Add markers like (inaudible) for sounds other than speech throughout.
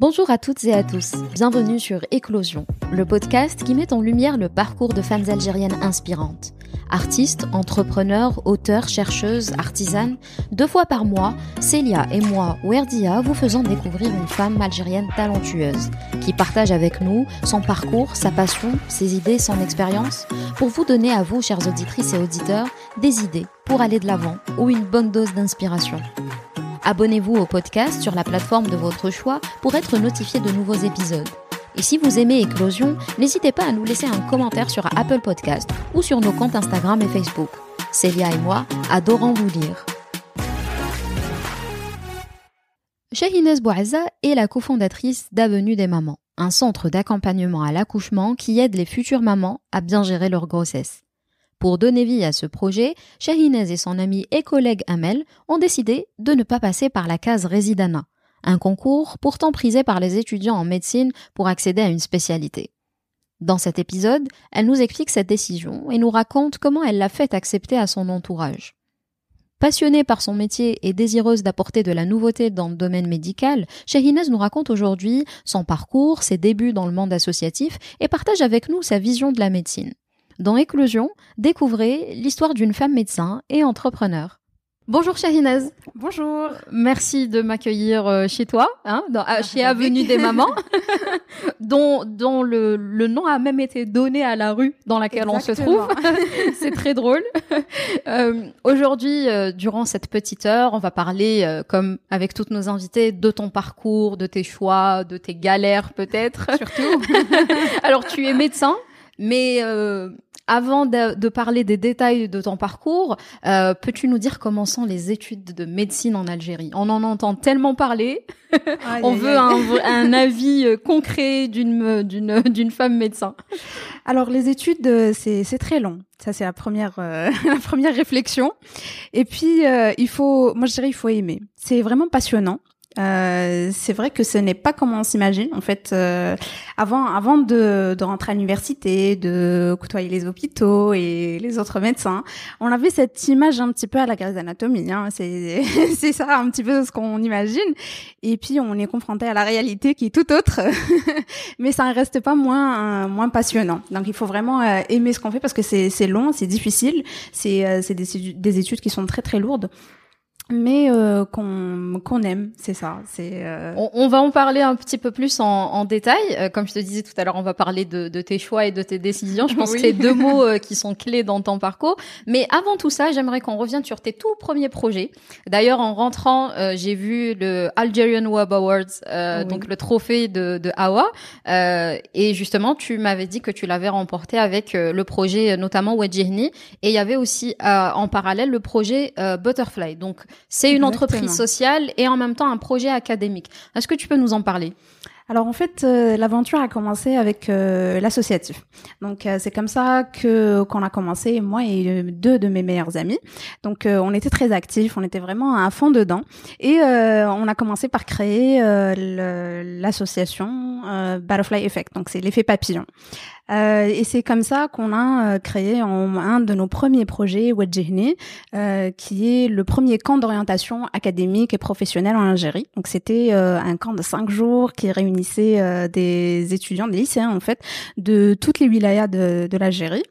Bonjour à toutes et à tous, bienvenue sur Éclosion, le podcast qui met en lumière le parcours de femmes algériennes inspirantes. Artistes, entrepreneurs, auteurs, chercheuses, artisanes, deux fois par mois, Célia et moi, Werdia, vous faisons découvrir une femme algérienne talentueuse, qui partage avec nous son parcours, sa passion, ses idées, son expérience, pour vous donner à vous, chères auditrices et auditeurs, des idées pour aller de l'avant ou une bonne dose d'inspiration. Abonnez-vous au podcast sur la plateforme de votre choix pour être notifié de nouveaux épisodes. Et si vous aimez Éclosion, n'hésitez pas à nous laisser un commentaire sur Apple Podcast ou sur nos comptes Instagram et Facebook. Célia et moi adorons vous lire. Shahinez Bouaza est la cofondatrice d'Avenue des Mamans, un centre d'accompagnement à l'accouchement qui aide les futures mamans à bien gérer leur grossesse. Pour donner vie à ce projet, Shahinez et son ami et collègue Amel ont décidé de ne pas passer par la case Résidana, un concours pourtant prisé par les étudiants en médecine pour accéder à une spécialité. Dans cet épisode, elle nous explique cette décision et nous raconte comment elle l'a fait accepter à son entourage. Passionnée par son métier et désireuse d'apporter de la nouveauté dans le domaine médical, Shahinez nous raconte aujourd'hui son parcours, ses débuts dans le monde associatif et partage avec nous sa vision de la médecine. Dans Éclosion, découvrez l'histoire d'une femme médecin et entrepreneur. Bonjour Shahinez. Bonjour. Merci de m'accueillir euh, chez toi, hein, dans, chez Avenue des Mamans, (laughs) dont, dont le, le, nom a même été donné à la rue dans laquelle on se trouve. (laughs) C'est très drôle. Euh, Aujourd'hui, euh, durant cette petite heure, on va parler, euh, comme avec toutes nos invités, de ton parcours, de tes choix, de tes galères peut-être. Surtout. (laughs) Alors, tu es médecin, mais euh, avant de, de, parler des détails de ton parcours, euh, peux-tu nous dire comment sont les études de médecine en Algérie? On en entend tellement parler. (laughs) On veut un, un, avis euh, concret d'une d'une d'une femme médecin. Alors les études, euh, c'est c'est très long. Ça c'est la première euh, (laughs) la première réflexion. Et puis euh, il faut, moi je dirais il faut aimer. C'est vraiment passionnant. Euh, c'est vrai que ce n'est pas comme on s'imagine. En fait, euh, avant, avant de, de rentrer à l'université, de côtoyer les hôpitaux et les autres médecins, on avait cette image un petit peu à la Grey's Anatomy. Hein. C'est, (laughs) c'est ça un petit peu ce qu'on imagine. Et puis on est confronté à la réalité qui est tout autre, (laughs) mais ça ne reste pas moins, moins passionnant. Donc il faut vraiment euh, aimer ce qu'on fait parce que c'est, c'est long, c'est difficile, c'est, euh, c'est des études qui sont très très lourdes mais euh, qu'on qu'on aime, c'est ça. C'est. Euh... On, on, va en parler un petit peu plus en, en détail. Euh, comme je te disais tout à l'heure, on va parler de, de, tes choix et de tes décisions. Je pense oui. que c'est deux (laughs) mots euh, qui sont clés dans ton parcours. Mais avant tout ça, j'aimerais qu'on revienne sur tes tout premiers projets. D'ailleurs, en rentrant, euh, j'ai vu le Algerian Web Awards, oui. donc le trophée de, de Awa. et justement, tu m'avais dit que tu l'avais remporté avec le projet notamment Wedjihni. Et il y avait aussi en parallèle le projet Butterfly. Donc c'est une Exactement. entreprise sociale et en même temps un projet académique. Est-ce que tu peux nous en parler? Alors en fait, euh, l'aventure a commencé avec euh, l'associatif. Donc euh, c'est comme ça que qu'on a commencé moi et deux de mes meilleurs amis. Donc euh, on était très actifs, on était vraiment à fond dedans et euh, on a commencé par créer l'association Butterfly Effect. Donc c'est l'effet papillon. Euh, et c'est comme ça qu'on a euh, créé en, un de nos premiers projets, Wedjehni, euh, qui est le premier camp d'orientation académique et professionnelle en Algérie. Donc c'était euh, un camp de cinq jours qui euh, des étudiants, des lycéens en fait, de toutes les wilayas de, de l'Algérie.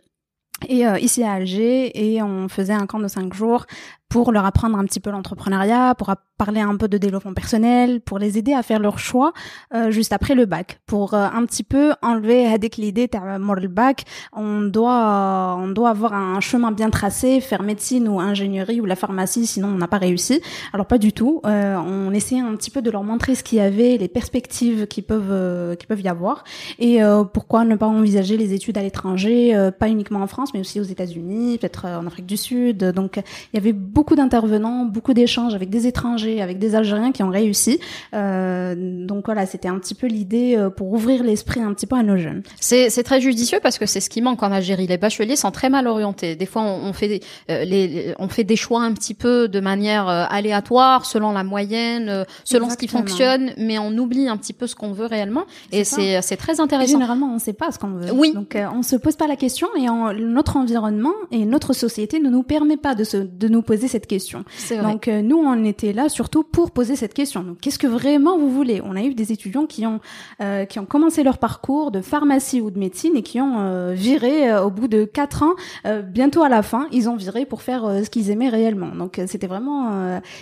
Et euh, ici à Alger et on faisait un camp de cinq jours pour leur apprendre un petit peu l'entrepreneuriat, pour parler un peu de développement personnel, pour les aider à faire leur choix euh, juste après le bac, pour euh, un petit peu enlever avec l'idée le bac, on doit on doit avoir un chemin bien tracé, faire médecine ou ingénierie ou la pharmacie, sinon on n'a pas réussi. Alors pas du tout. Euh, on essayait un petit peu de leur montrer ce qu'il y avait, les perspectives qui peuvent euh, qui peuvent y avoir et euh, pourquoi ne pas envisager les études à l'étranger, euh, pas uniquement en France, mais aussi aux États-Unis, peut-être en Afrique du Sud. Donc il y avait beaucoup d'intervenants, beaucoup d'échanges avec des étrangers, avec des Algériens qui ont réussi. Euh, donc voilà, c'était un petit peu l'idée euh, pour ouvrir l'esprit un petit peu à nos jeunes. C'est, c'est très judicieux parce que c'est ce qui manque en Algérie. Les bacheliers sont très mal orientés. Des fois, on, on fait des, euh, les, on fait des choix un petit peu de manière euh, aléatoire, selon la moyenne, euh, selon Exactement. ce qui fonctionne, mais on oublie un petit peu ce qu'on veut réellement. Et c'est, c'est très intéressant. Et généralement, on ne sait pas ce qu'on veut. Oui. Donc on se pose pas la question et en, notre environnement et notre société ne nous permet pas de, se, de nous poser cette question. Donc nous, on était là surtout pour poser cette question. Donc qu'est-ce que vraiment vous voulez? On a eu des étudiants qui ont qui ont commencé leur parcours de pharmacie ou de médecine et qui ont viré au bout de quatre ans, bientôt à la fin, ils ont viré pour faire ce qu'ils aimaient réellement. Donc c'était vraiment,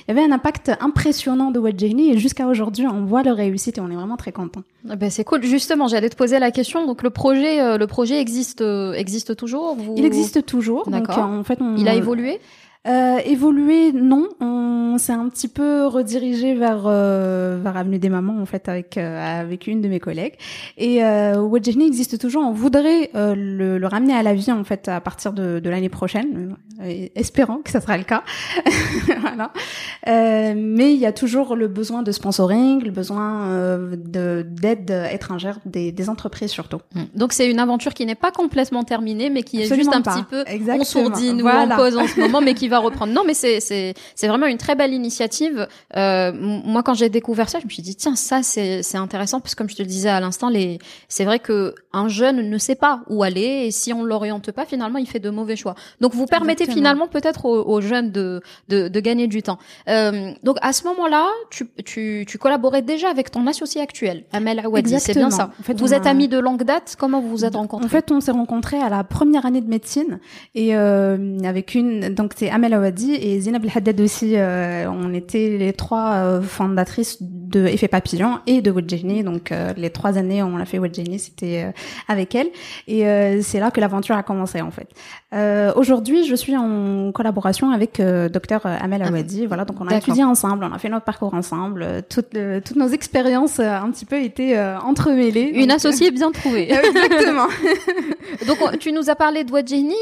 il y avait un impact impressionnant de Wedgeni et jusqu'à aujourd'hui, on voit leur réussite et on est vraiment très content. Ah ben c'est cool. Justement, j'allais te poser la question. Donc le projet, le projet existe existe toujours? Il existe toujours. D'accord. En fait, il a évolué? Euh, évoluer, non. On s'est un petit peu redirigé vers euh, vers Avenue des Mamans en fait avec euh, avec une de mes collègues. Et euh, existe toujours. On voudrait euh, le, le, ramener à la vie en fait à partir de, de l'année prochaine, espérant que ça sera le cas. (laughs) voilà. mais il y a toujours le besoin de sponsoring, le besoin de d'aide étrangère des, des entreprises surtout. Mmh. Donc c'est une aventure qui n'est pas complètement terminée, mais qui est juste un petit peu en sourdine ou en pause en ce moment, mais qui va reprendre. Non, mais c'est c'est c'est vraiment une très belle initiative. Euh, moi, quand j'ai découvert ça, je me suis dit tiens, ça c'est c'est intéressant parce que comme je te le disais à l'instant, les c'est vrai que un jeune ne sait pas où aller et si on l'oriente pas, finalement, il fait de mauvais choix. Donc vous permettez finalement peut-être aux, jeunes de, de, de gagner du temps. Euh, donc à ce moment-là, tu tu tu collaborais déjà avec ton associé actuel, Amel Awadi. C'est bien ça. En fait, vous êtes amis de longue date. Comment vous vous êtes rencontrés? En fait, on s'est rencontrés à la première année de médecine et euh, avec une donc c'est Amel Awadi et Zinab El Haddad aussi. Euh, on était les trois euh, fondatrices de Effet Papillon et de Wedgeni. Donc euh, les trois années on l'a fait Wedgeni, c'était avec elle. Et c'est là que l'aventure a commencé en fait. Aujourd'hui, je suis en collaboration avec docteur Amel ah. Awadi. Voilà, donc on a étudié ensemble, on a fait notre parcours ensemble. Toutes, toutes nos expériences un petit peu été entremêlées. Une associée bien trouvée. (laughs) Exactement. (laughs) donc tu nous as parlé de Wedgeni,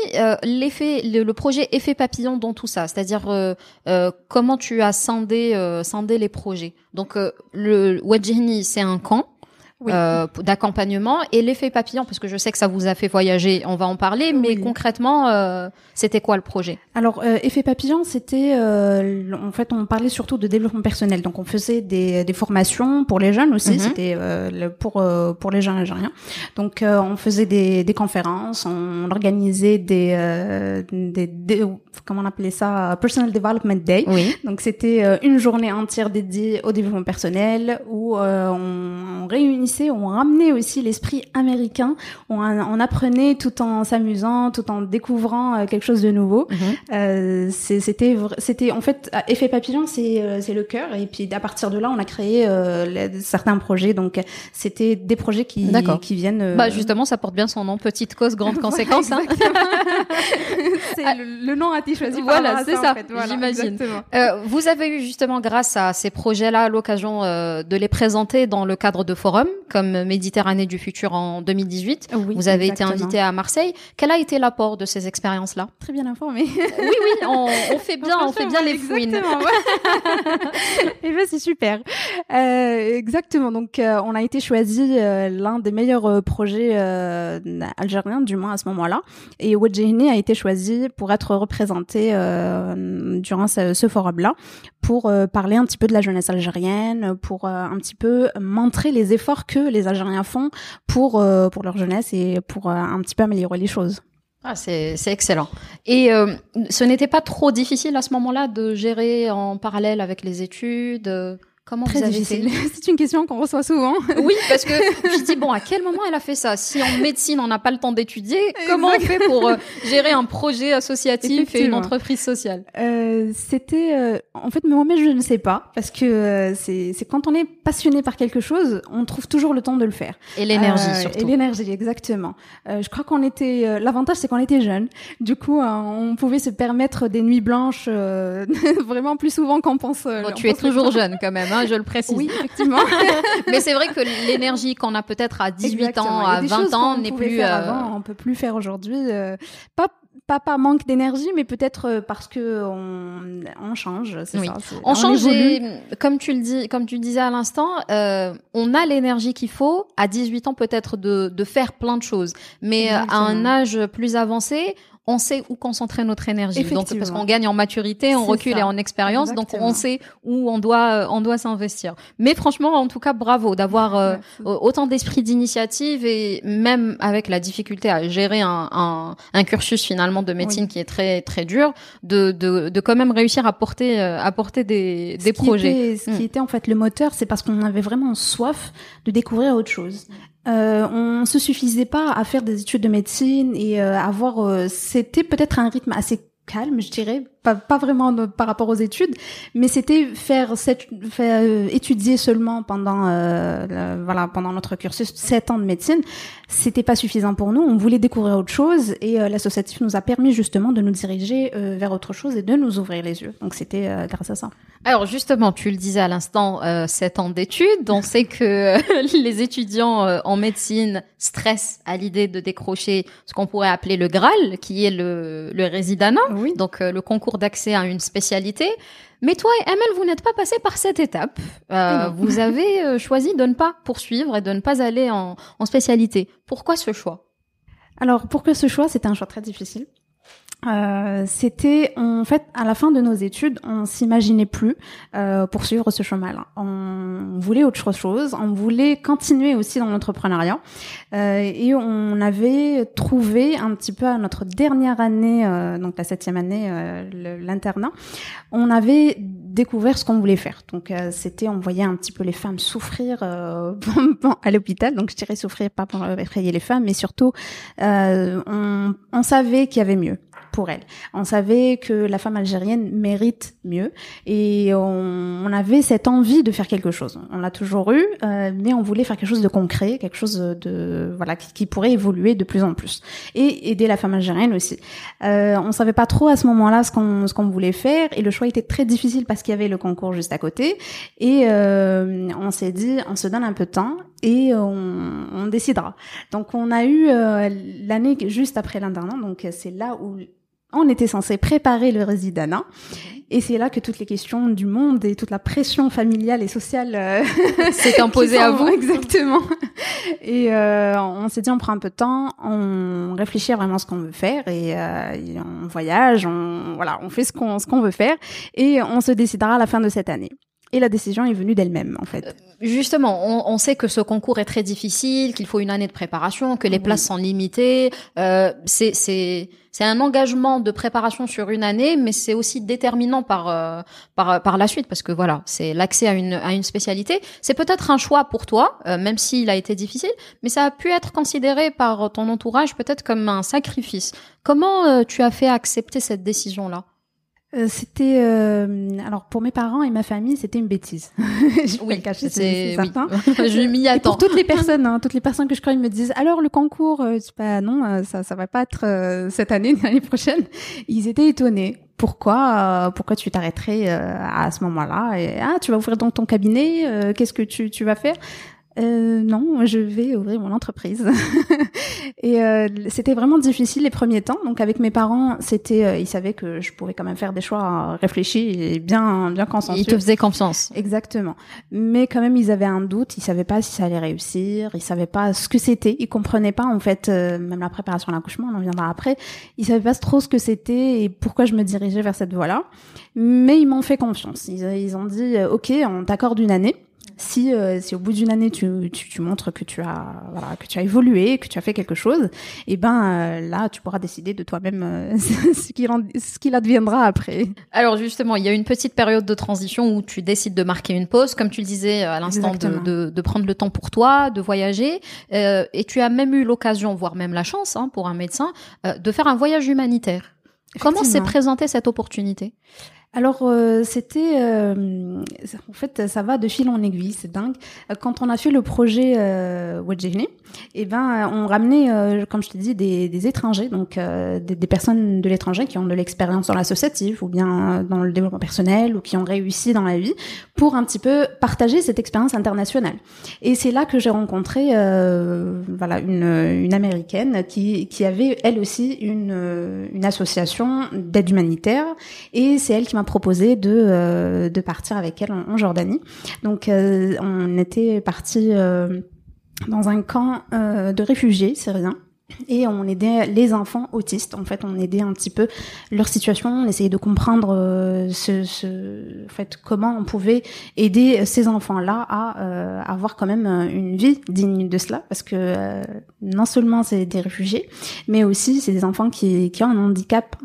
l'effet, le, le projet Effet Papillon tout ça c'est-à-dire euh, euh, comment tu as scindé, euh, scindé les projets. Donc le Wajihni, c'est un camp euh, d'accompagnement et l'effet papillon parce que je sais que ça vous a fait voyager on va en parler mais concrètement euh, c'était quoi le projet? Alors euh, effet papillon c'était euh, en fait on parlait surtout de développement personnel. Donc on faisait des, des formations pour les jeunes aussi. Mhm. c'était pour pour les jeunes algériens. Donc on faisait des, des conférences on organisait des, des, des, comment on appelait ça? Personal development day. Oui. donc c'était une journée entière dédiée au développement personnel où on, on réunit on ramenait aussi l'esprit américain, on, on, apprenait tout en s'amusant, tout en découvrant euh, quelque chose de nouveau. Mhm. Euh, c'était, c'était en fait effet papillon, c'est euh, c'est le cœur et puis à partir de là, on a créé certains projets. Donc c'était des projets qui qui viennent. Bah justement, ça porte bien son nom, petite cause, grande (laughs) conséquence. Hein. (laughs) c'est le, nom a été choisi. Voilà, c'est ça. J'imagine. vous avez eu justement grâce à ces projets-là l'occasion de les présenter dans le cadre de forums comme Méditerranée du futur en 2018. vous avez été invité à Marseille. Quel a été l'apport de ces expériences-là? Très bien informé. oui, oui, on, fait (laughs) bien, on fait bien les fouines. Et (laughs) eh ben c'est super. Euh, exactement. Donc euh, on a été choisi euh, l'un des meilleurs projets algériens, du moins à ce moment-là. Et Wedjehni a été choisi pour être représenté durant ce, ce forum-là pour parler un petit peu de la jeunesse algérienne, pour un petit peu montrer les efforts que les Algériens font pour euh, pour leur jeunesse et pour euh, un petit peu améliorer les choses. Ah, c'est excellent. Et euh, ce n'était pas trop difficile à ce moment-là de gérer en parallèle avec les études Comment vous avez fait (laughs) C'est une question qu'on reçoit souvent. Oui, parce que je dis bon, à quel moment elle a fait ça? Si en médecine on n'a pas le temps d'étudier, comment on fait pour euh, gérer un projet associatif et une entreprise sociale? Euh, C'était, euh, en fait, moi-même je ne sais pas, parce que euh, c'est quand on est passionné par quelque chose, on trouve toujours le temps de le faire. Et l'énergie surtout. Et l'énergie, exactement. je crois qu'on était, l'avantage c'est qu'on était jeunes. Du coup, on pouvait se permettre des nuits blanches (laughs) vraiment plus souvent qu'on pense. Bon, tu es toujours jeune quand même. Hein je le précise. Oui, effectivement. (laughs) Mais c'est vrai que l'énergie qu'on a peut-être à 18 ans, à 20 ans, n'est plus. Euh, avant, on peut plus faire aujourd'hui. Euh, pas pas par manque d'énergie, mais peut-être euh, parce que on, on change. Ça. On, on change. Et, comme tu le dis, comme tu disais à l'instant, euh, on a l'énergie qu'il faut à 18 ans peut-être de, de faire plein de choses, mais à un âge plus avancé, on sait où concentrer notre énergie. Donc parce qu'on gagne en maturité, on recule et en expérience, donc on sait où on doit on doit s'investir. Mais franchement, en tout cas, bravo d'avoir euh, autant d'esprit d'initiative et même avec la difficulté à gérer un, un, un cursus finalement de médecine qui est très très dur, de, de, de quand même réussir à porter euh, à porter des, des projets. ce qui hmm. était en fait le moteur, c'est parce qu'on avait vraiment soif de découvrir autre chose. Euh, on se suffisait pas à faire des études de médecine et euh, avoir. Euh, c'était peut-être un rythme assez calme, je dirais, pas, pas vraiment par rapport aux études, mais c'était faire, cette, faire euh, étudier seulement pendant euh, voilà pendant notre cursus sept ans de médecine, c'était pas suffisant pour nous. On voulait découvrir autre chose et euh, l'associatif nous a permis justement de nous diriger euh, vers autre chose et de nous ouvrir les yeux. Donc c'était grâce à ça. Alors justement, tu le disais à l'instant, sept ans d'études, on sait que (laughs) les étudiants en médecine stressent à l'idée de décrocher ce qu'on pourrait appeler le Graal, qui est le, le résidana, oui. donc le concours d'accès à une spécialité. Mais toi et vous n'êtes pas passé par cette étape. Euh, vous avez euh, choisi de ne pas poursuivre et de ne pas aller en, en spécialité. Pourquoi ce choix? Alors, pourquoi ce choix C'était un choix très difficile. Euh, c'était en fait à la fin de nos études, on s'imaginait plus euh, poursuivre ce chemin-là. On voulait autre chose, on voulait continuer aussi dans l'entrepreneuriat euh, et on avait trouvé un petit peu à notre dernière année, euh, donc la septième année, euh, l'internat, on avait découvert ce qu'on voulait faire. Donc euh, c'était on voyait un petit peu les femmes souffrir (laughs) à l'hôpital, donc je dirais souffrir pas pour effrayer les femmes, mais surtout on, on savait qu'il y avait mieux On savait que la femme algérienne mérite mieux et on, avait cette envie de faire quelque chose. On l'a toujours eu, euh, mais on voulait faire quelque chose de concret, quelque chose de voilà qui, pourrait évoluer de plus en plus et aider la femme algérienne aussi. Euh, on savait pas trop à ce moment-là ce qu'on ce qu'on voulait faire et le choix était très difficile parce qu'il y avait le concours juste à côté et euh, on s'est dit on se donne un peu de temps et on, on décidera. Donc on a eu euh, l'année juste après l'internat, donc c'est là où on était censé préparer le résidana. Et c'est là que toutes les questions du monde et toute la pression familiale et sociale euh, (laughs) s'est (laughs) imposée à vous. Exactement. Et euh, on s'est dit, on prend un peu de temps, on réfléchit à vraiment ce qu'on veut faire et, euh, on voyage, on voilà, on fait ce qu'on ce qu'on veut faire et on se décidera à la fin de cette année. Et la décision est venue d'elle-même, en fait. Justement, on, sait que ce concours est très difficile, qu'il faut une année de préparation, que les places sont limitées. Euh, c'est c'est un engagement de préparation sur une année, mais c'est aussi déterminant par euh, par par la suite parce que voilà, c'est l'accès à une à une spécialité. C'est peut-être un choix pour toi, euh, même s'il a été difficile, mais ça a pu être considéré par ton entourage peut-être comme un sacrifice. Comment euh, tu as fait accepter cette décision là euh, c'était euh, alors pour mes parents et ma famille, c'était une bêtise. (laughs) je oui, cacher, c'est certain. (laughs) je m'y attends. pour toutes les (laughs) personnes, hein, toutes les personnes que je connais me disent alors le concours, euh, pas non, ça ça va pas être cette année, l'année prochaine. Ils étaient étonnés. Pourquoi pourquoi tu t'arrêterais à ce moment-là? Et ah tu vas ouvrir donc ton cabinet, qu'est-ce que tu tu vas faire? Euh, non, je vais ouvrir mon entreprise. (laughs) et euh, c'était vraiment difficile les premiers temps. Donc avec mes parents, c'était, euh, ils savaient que je pouvais quand même faire des choix réfléchis et bien, bien consensuels. Ils te faisaient confiance. Exactement. Mais quand même, ils avaient un doute. Ils savaient pas si ça allait réussir. Ils savaient pas ce que c'était. Ils comprenaient pas en fait, euh, même la préparation à l'accouchement, on en viendra après. Ils savaient pas trop ce que c'était et pourquoi je me dirigeais vers cette voie-là. Mais ils m'ont fait confiance. Ils, ils ont dit, ok, on t'accorde une année si, euh, si au bout d'une année tu, tu, tu, montres que tu as voilà que tu as évolué, que tu as fait quelque chose, et eh ben euh, là tu pourras décider de toi-même euh, (laughs) ce qu'il ce qu'il adviendra après. Alors justement, il y a une petite période de transition où tu décides de marquer une pause, comme tu le disais à l'instant, de, de, de, prendre le temps pour toi, de voyager, et tu as même eu l'occasion, voire même la chance, hein, pour un médecin, de faire un voyage humanitaire. Comment s'est présentée cette opportunité? Alors euh, c'était euh, en fait ça va de fil en aiguille, c'est dingue. Quand on a fait le projet euh, et eh ben on ramenait euh, comme je te dis des, des étrangers donc des, des, personnes de l'étranger qui ont de l'expérience dans l'associatif ou bien dans le développement personnel ou qui ont réussi dans la vie pour un petit peu partager cette expérience internationale. Et c'est là que j'ai rencontré voilà une, une américaine qui qui avait elle aussi une une association d'aide humanitaire et c'est elle qui m'a proposé de, euh, de partir avec elle en, Jordanie. Donc euh, on était parti euh, dans un camp de réfugiés syriens et on aidait les enfants autistes. En fait, on aidait un petit peu leur situation, on essayait de comprendre euh, ce, ce, en fait, comment on pouvait aider ces enfants-là à euh, avoir quand même euh, une vie digne de cela, parce que euh, non seulement c'est des réfugiés, mais aussi c'est des enfants qui, qui ont un handicap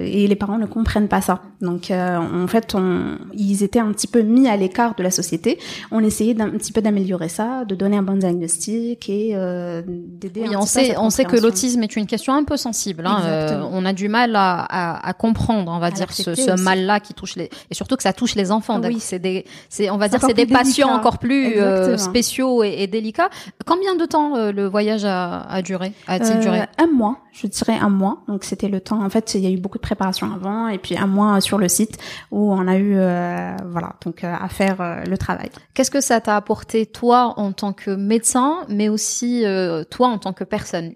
et les parents ne comprennent pas ça. Donc, en fait, on, ils étaient un petit peu mis à l'écart de la société. On essayait d'un petit peu d'améliorer ça, de donner un bon diagnostic et d'aider. Oui, on sait, on sait que l'autisme est une question un peu sensible. Hein. Euh, on a du mal à, à, à comprendre, on va dire, ce, ce mal-là qui touche les et surtout que ça touche les enfants. Oui. C'est des, c'est, on va dire, c'est des patients encore plus euh, spéciaux et, et, délicats. Combien de temps euh, le voyage a, a duré A-t-il duré? Un mois, je dirais un mois. Donc c'était le temps. En fait, il y a eu beaucoup de préparation avant et puis un mois sur le site où on a eu, voilà, donc à faire le travail. Qu'est-ce que ça t'a apporté toi en tant que médecin, mais aussi toi en tant que personne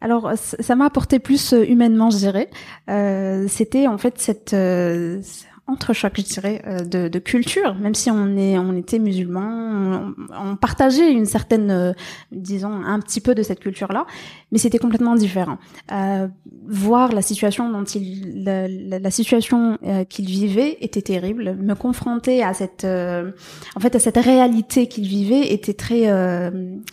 alors, ça m'a apporté plus euh, humainement, je dirais. Euh, C'était en fait cette euh, entrechoc, je dirais, euh, de, de, culture. Même si on est, on était musulmans, on, on partageait une certaine, euh, disons, un petit peu de cette culture-là, mais c'était complètement différent. Euh, voir la situation dont il, la, la, situation euh, qu'il vivait était terrible. Me confronter à cette, en fait, à cette réalité qu'il vivait était très,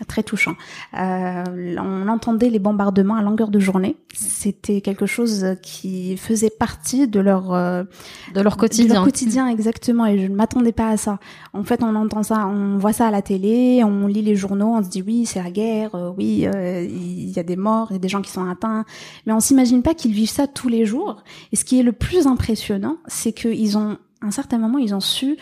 très touchant. on entendait les bombardements à longueur de journée. C'était quelque chose qui faisait partie de leur, de leur quotidien. quotidien, exactement. Et je ne m'attendais pas à ça. En fait, on entend ça, on voit ça à la télé, on lit les journaux, on se dit oui, c'est la guerre, euh, oui, euh, il y a des morts, il y a des gens qui sont atteints. Mais on s'imagine pas qu'ils vivent ça tous les jours. Et ce qui est le plus impressionnant, c'est qu'ils ont, à un certain moment, ils ont su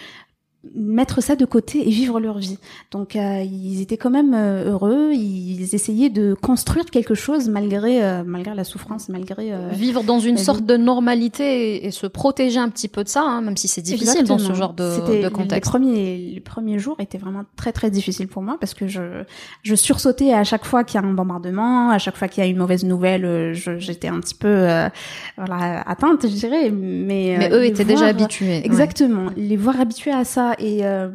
mettre ça de côté et vivre leur vie. Donc euh, ils étaient quand même euh, heureux, ils essayaient de construire quelque chose malgré euh, malgré la souffrance, malgré vivre dans une sorte de normalité et, se protéger un petit peu de ça, hein, même si c'est difficile dans ce genre de, de contexte. Les premiers les premiers jours étaient vraiment très très difficiles pour moi parce que je je sursautais à chaque fois qu'il y a un bombardement, à chaque fois qu'il y a une mauvaise nouvelle, j'étais un petit peu voilà atteinte, je dirais, mais mais eux étaient déjà habitués. Exactement, les voir habitués à ça et euh,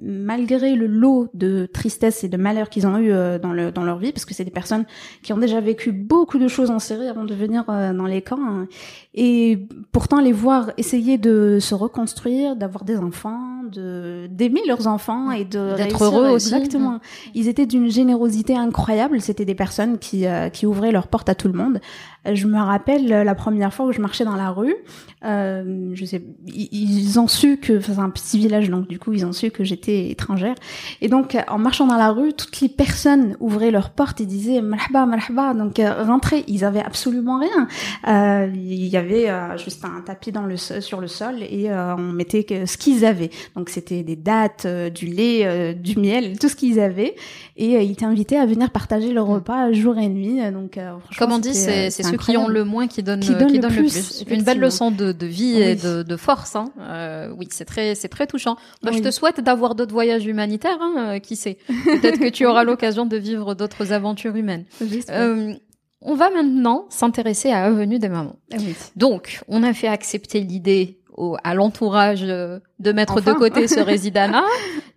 malgré le lot de tristesse et de malheur qu'ils ont eu euh, dans, dans leur vie, parce que c'est des personnes qui ont déjà vécu beaucoup de choses en série avant de venir euh, dans les camps, hein, et pourtant les voir essayer de se reconstruire, d'avoir des enfants, de d'aimer leurs enfants et de d'être heureux aussi. Exactement. Ils étaient d'une générosité incroyable. C'était des personnes qui qui ouvraient leurs portes à tout le monde. Je me rappelle la première fois où je marchais dans la rue, euh, je sais, ils ont su que, c'est un petit village, donc du coup ils ont su que j'étais étrangère. Et donc en marchant dans la rue, toutes les personnes ouvraient leurs portes et disaient marhaba, marhaba. Donc euh, rentrez, ils avaient absolument rien. Euh, il y avait euh, juste un tapis dans le sur le sol et euh, on mettait ce qu'ils avaient. Donc c'était des dattes, du lait, du miel, tout ce qu'ils avaient. Et ils t'invitaient à venir partager leur repas jour et nuit. Donc comme on dit, c'est ceux qui ont le moins qui donnent, qui donnent, le, plus. Une belle leçon de, de vie et de, de force. Hein. Euh, oui, c'est très, c'est très touchant. Bah, Je te souhaite d'avoir d'autres voyages humanitaires. Hein, euh, qui sait Peut-être que tu auras l'occasion de vivre d'autres aventures humaines. Euh, on va maintenant s'intéresser à Avenue des Mamans. Ah Donc, on a fait accepter l'idée à l'entourage de mettre de côté ce (laughs) résidana.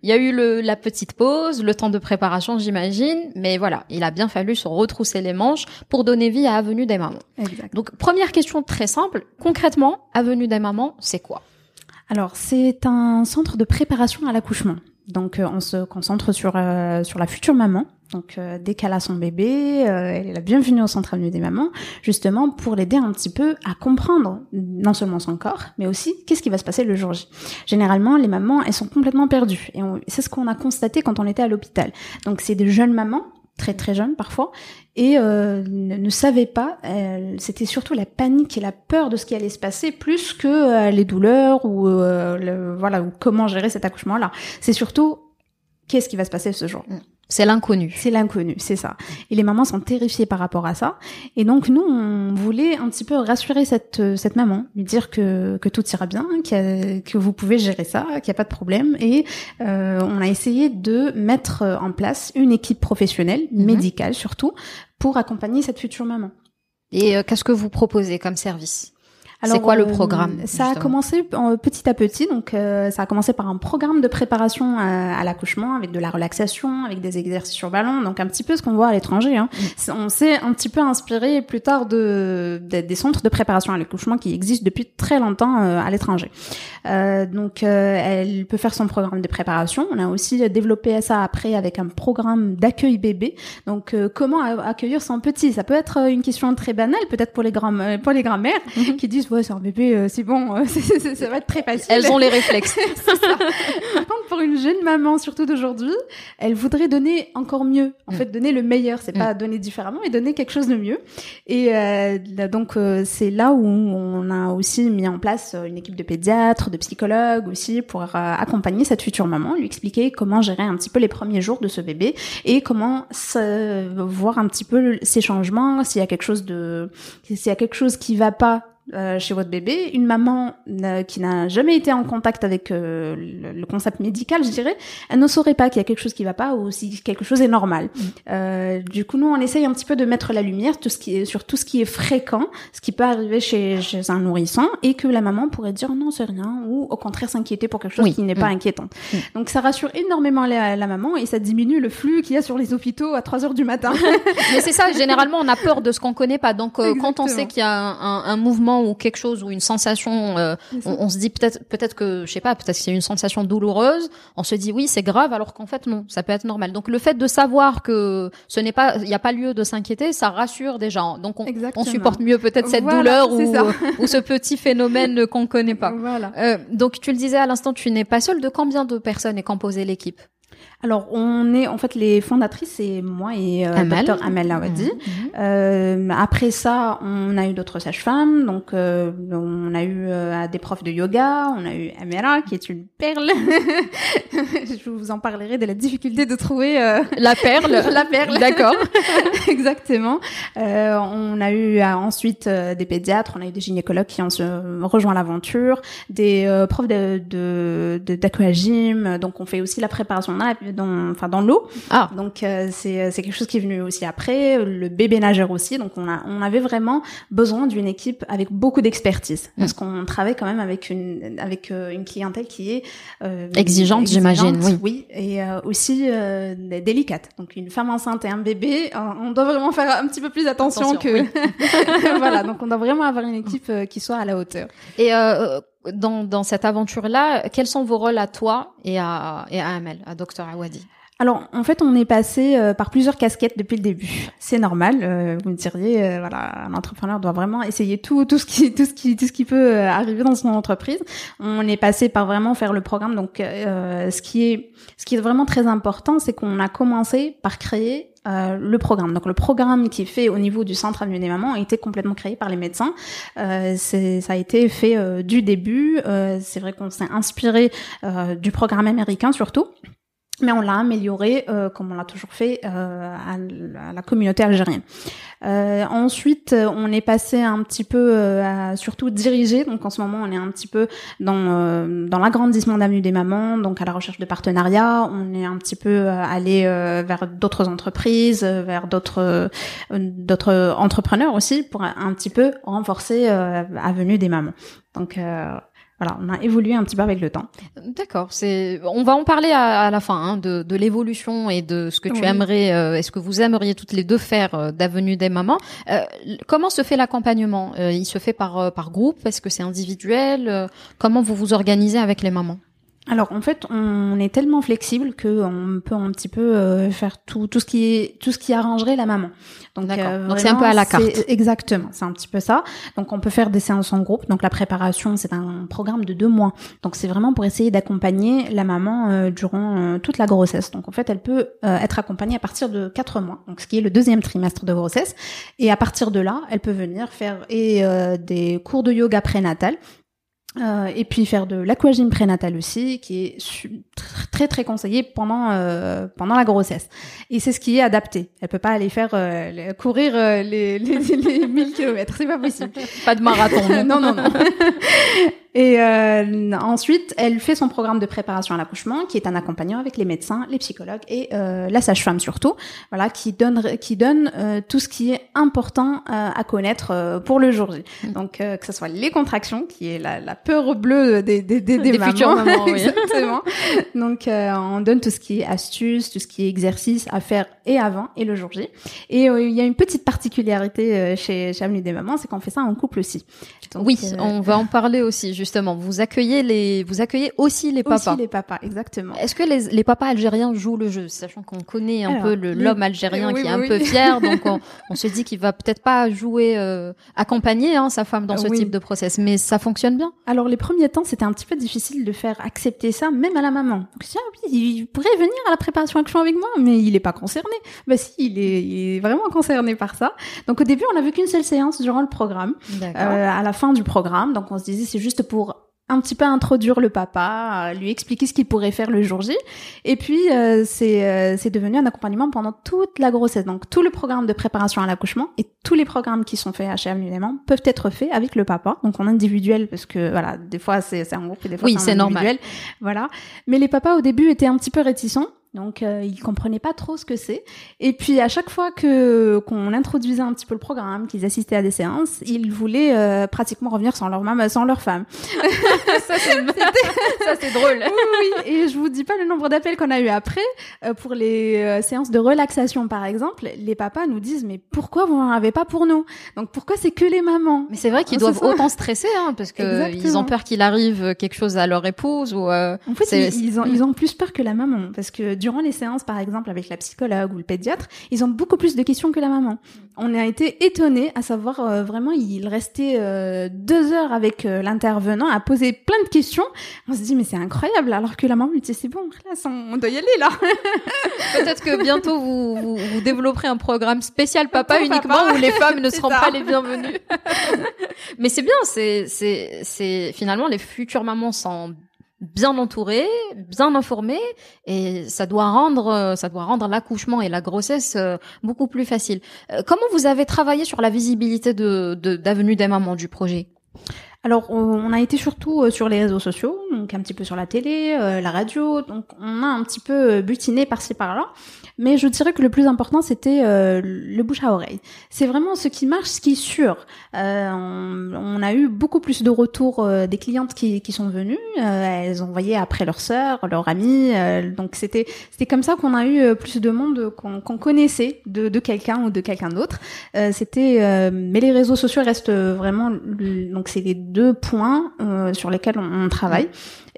Il y a eu le, la petite pause, le temps de préparation, j'imagine, mais voilà, il a bien fallu se retrousser les manches pour donner vie à Avenue des Mamans. Donc, première question très simple, concrètement, Avenue des Mamans, c'est quoi? Alors, c'est un centre de préparation à l'accouchement. Donc, euh, on se concentre sur euh, sur la future maman donc euh, dès qu'elle a son bébé, elle est la bienvenue au centre avenue des mamans, justement pour l'aider un petit peu à comprendre non seulement son corps, mais aussi qu'est-ce qui va se passer le jour J. Généralement, les mamans, elles sont complètement perdues, et c'est ce qu'on a constaté quand on était à l'hôpital. Donc c'est des jeunes mamans très très jeunes parfois, et euh, ne, savaient pas. C'était surtout la panique et la peur de ce qui allait se passer, plus que les douleurs ou le, voilà ou comment gérer cet accouchement-là. C'est surtout qu'est-ce qui va se passer ce jour? C'est l'inconnu. C'est l'inconnu, c'est ça. Et les mamans sont terrifiées par rapport à ça. Et donc nous, on voulait un petit peu rassurer cette cette maman, lui dire que que tout ira bien, que vous pouvez gérer ça, qu'il n'y a pas de problème. Et euh, on a essayé de mettre en place une équipe professionnelle, mhm. médicale surtout, pour accompagner cette future maman. Et euh, qu'est-ce que vous proposez comme service? C'est quoi le programme Ça a commencé petit à petit, donc ça a commencé par un programme de préparation à, l'accouchement avec de la relaxation, avec des exercices sur ballon, donc un petit peu ce qu'on voit à l'étranger. Hein. Mm. On s'est un petit peu inspiré plus tard de, des centres de préparation à l'accouchement qui existent depuis très longtemps à l'étranger. donc elle peut faire son programme de préparation. On a aussi développé ça après avec un programme d'accueil bébé. Donc comment accueillir son petit? Ça peut être une question très banale, peut-être pour les grands pour les grands-mères mhm. qui disent ouais c'est un bébé, c'est bon, (laughs) ça va être très facile. Elles ont les réflexes. (laughs) Par contre, pour une jeune maman, surtout d'aujourd'hui, elle voudrait donner encore mieux. En mm. fait, donner le meilleur, c'est mm. pas donner différemment, mais donner quelque chose de mieux. Et euh, donc euh, c'est là où on a aussi mis en place euh, une équipe de pédiatres, de psychologues aussi pour accompagner cette future maman, lui expliquer comment gérer un petit peu les premiers jours de ce bébé et comment voir un petit peu ces changements, s'il y a quelque chose de, s'il y a quelque chose qui va pas euh, chez votre bébé, une maman euh, qui n'a jamais été en contact avec euh, le, concept médical, je dirais, elle ne saurait pas qu'il y a quelque chose qui va pas ou si quelque chose est normal. Mm. du coup, nous, on essaye un petit peu de mettre la lumière tout ce qui est, sur tout ce qui est fréquent, ce qui peut arriver chez, chez un nourrisson, et que la maman pourrait dire non, c'est rien, ou au contraire s'inquiéter pour quelque chose qui n'est pas mm. inquiétant. Mm. Donc, ça rassure énormément la, la, maman et ça diminue le flux qu'il y a sur les hôpitaux à 3 heures du matin. (laughs) Mais c'est ça, généralement, on a peur de ce qu'on connaît pas. Donc, quand on sait qu'il y a un, un mouvement ou quelque chose ou une sensation, euh, on, se dit peut-être peut-être que je sais pas, peut-être qu'il y a une sensation douloureuse, on se dit oui c'est grave alors qu'en fait non, ça peut être normal. Donc le fait de savoir que ce n'est pas, il n'y a pas lieu de s'inquiéter, ça rassure gens. Donc on, on supporte mieux peut-être cette douleur ou, ou ce petit phénomène qu'on connaît pas. Voilà. Euh, donc tu le disais à l'instant, tu n'es pas seule. De combien de personnes est composée l'équipe? Alors, on est en fait les fondatrices, c'est moi et euh, Dr Amel Lawadi. Mhm, mhm. euh, après ça, on a eu d'autres sages-femmes, donc euh, on a eu euh, des profs de yoga, on a eu Amera qui est une perle. (laughs) Je vous en parlerai de la difficulté de trouver euh, la perle. (laughs) la perle. D'accord. (laughs) Exactement. on a eu ensuite des pédiatres, on a eu des gynécologues qui ont rejoint l'aventure, des profs de d'aquagym, de, donc on fait aussi la préparation dans, enfin dans l'eau. Ah. Donc euh, c'est c'est quelque chose qui est venu aussi après. Le bébé nageur aussi. Donc on a on avait vraiment besoin d'une équipe avec beaucoup d'expertise parce mm. qu'on travaille quand même avec une avec euh, une clientèle qui est euh, exigeante, j'imagine. Oui. Oui, et aussi délicate. Donc une femme enceinte et un bébé, on doit vraiment faire un petit peu plus attention, que (laughs) voilà. Donc on doit vraiment avoir une équipe qui soit à la hauteur. Et dans, dans cette aventure-là, quels sont vos rôles à toi et à, et à Amel, à Dr Awadi? Alors, en fait, on est passé euh, par plusieurs casquettes depuis le début. C'est normal. Euh, vous me diriez, euh, voilà, un entrepreneur doit vraiment essayer tout, tout ce qui, tout ce qui, tout ce qui peut arriver dans son entreprise. On est passé par vraiment faire le programme. Donc, ce qui est, ce qui est vraiment très important, c'est qu'on a commencé par créer euh, le programme. Donc le programme qui est fait au niveau du centre Avenue des Mamans a été complètement créé par les médecins. Euh, ça a été fait euh, du début. Euh, c'est vrai qu'on s'est inspiré du programme américain surtout mais on l'a amélioré euh, comme on l'a toujours fait euh, à, la communauté algérienne. Euh, ensuite, on est passé un petit peu euh, à surtout diriger. Donc en ce moment, on est un petit peu dans euh, dans l'agrandissement d'avenue des mamans, donc à la recherche de partenariats. On est un petit peu allé vers d'autres entreprises, vers d'autres d'autres entrepreneurs aussi pour un petit peu renforcer avenue des mamans. Donc voilà, on a évolué un petit peu avec le temps. D'accord. C'est, on va en parler à, la fin hein, de, de l'évolution et de ce que tu aimerais, euh, est-ce que vous aimeriez toutes les deux faire euh, d'avenue des mamans. Euh, comment se fait l'accompagnement? Il se fait par par groupe? Est-ce que c'est individuel? Comment vous vous organisez avec les mamans? Alors en fait, on est tellement flexible que on peut un petit peu euh, faire tout tout ce qui est tout ce qui arrangerait la maman. Donc euh, c'est un peu à la carte. Exactement, c'est un petit peu ça. Donc on peut faire des séances en groupe. Donc la préparation, c'est un programme de deux mois. Donc c'est vraiment pour essayer d'accompagner la maman euh, durant toute la grossesse. Donc en fait, elle peut être accompagnée à partir de quatre mois. Donc ce qui est le deuxième trimestre de grossesse. Et à partir de là, elle peut venir faire et des cours de yoga prénatal euh, et puis faire de l'aquagym prénatal aussi, qui est très très conseillé pendant euh, pendant la grossesse. Et c'est ce qui est adapté. Elle peut pas aller faire euh, courir (laughs) les, les, les 1000 km, c'est pas possible. Pas de marathon. non (laughs) non non. (laughs) Et euh, ensuite, elle fait son programme de préparation à l'accouchement, qui est un accompagnant avec les médecins, les psychologues et euh, la sage-femme surtout, voilà, qui donne qui donne euh, tout ce qui est important euh, à connaître euh, pour le jour J. Mm. Donc euh, que ce soit les contractions, qui est la, la peur bleue des des des, des Des mamans. mamans. (laughs) Exactement. Donc euh, on donne tout ce qui est astuces, tout ce qui est exercice à faire et avant et le jour J. Et euh, il y a une petite particularité euh, chez chez Avenue des mamans, c'est qu'on fait ça en couple aussi. Donc, oui, on va en parler aussi justement. Vous accueillez les, vous accueillez aussi les papas. aussi les papas, exactement. Est-ce que les, les papas algériens jouent le jeu, sachant qu'on connaît un Alors, peu l'homme algérien oui, qui est oui, un peu fier, donc on, (laughs) on se dit qu'il va peut-être pas jouer euh, accompagner hein, sa femme dans ce type de process, mais ça fonctionne bien. Alors les premiers temps, c'était un petit peu difficile de faire accepter ça, même à la maman. Donc je dis, ah oui, il pourrait venir à la préparation action avec moi, mais il est pas concerné. Bah si, il est, il est vraiment concerné par ça. Donc au début, on n'a vu qu'une seule séance durant le programme. Euh, à la fin du programme, donc on se disait c'est juste pour un petit peu introduire le papa, euh, lui expliquer ce qu'il pourrait faire le jour J. Et puis euh, c'est euh, c'est devenu un accompagnement pendant toute la grossesse. Donc tout le programme de préparation à l'accouchement et tous les programmes qui sont faits à chez Avenue peuvent être faits avec le papa. Donc en individuel parce que voilà, des fois c'est c'est en groupe et des fois Oui, c'est normal. Voilà. Mais les papas au début étaient un petit peu réticents. Donc euh, ils comprenaient pas trop ce que c'est. Et puis à chaque fois que qu'on introduisait un petit peu le programme, qu'ils assistaient à des séances, ils voulaient euh, pratiquement revenir sans leur maman, sans leur femme. (laughs) (laughs) ça c'est drôle. oui, oui. Et je vous dis pas le nombre d'appels qu'on a eu après euh, pour les euh, séances de relaxation par exemple. Les papas nous disent mais pourquoi vous n'en avez pas pour nous? Donc pourquoi c'est que les mamans? Mais c'est vrai qu'ils doivent autant stresser, hein, parce que Exactement. ils ont peur qu'il arrive quelque chose à leur épouse ou. euh, En fait, ils ont, ils ont plus peur que la maman parce que durant les séances, par exemple, avec la psychologue ou le pédiatre, ils ont beaucoup plus de questions que la maman. On a été étonnés à savoir euh, vraiment, il restait euh, deux heures avec euh, l'intervenant à poser plein de questions. On se dit mais c'est incroyable alors que la maman lui dit c'est bon, là, on doit y aller là. (laughs) Peut-être que bientôt vous, vous, vous développerez un programme spécial papa uniquement papa. où les femmes ne (laughs) seront ça. pas les bienvenues. (laughs) Mais c'est bien, c'est c'est c'est finalement les futures mamans sont bien entourées, bien informées et ça doit rendre euh, ça doit rendre l'accouchement et la grossesse euh, beaucoup plus facile. Euh, Comment vous avez travaillé sur la visibilité de de- d'avenue des mamans du projet? Alors, on a été surtout sur les réseaux sociaux, donc un petit peu sur la télé, la radio, donc on a un petit peu butiné par-ci par-là. Mais je dirais que le plus important, c'était euh, le bouche à oreille. C'est vraiment ce qui marche, ce qui est sûr. Euh, on, on a eu beaucoup plus de retours euh, des clientes qui, qui sont venues. Euh, elles envoyaient après leur sœur, leur amie. euh, donc c'était c'était comme ça qu'on a eu euh, plus de monde qu'on qu'on connaissait de, de quelqu'un ou de quelqu'un d'autre. C'était mais les réseaux sociaux restent vraiment donc c'est les deux points sur lesquels on, on travaille.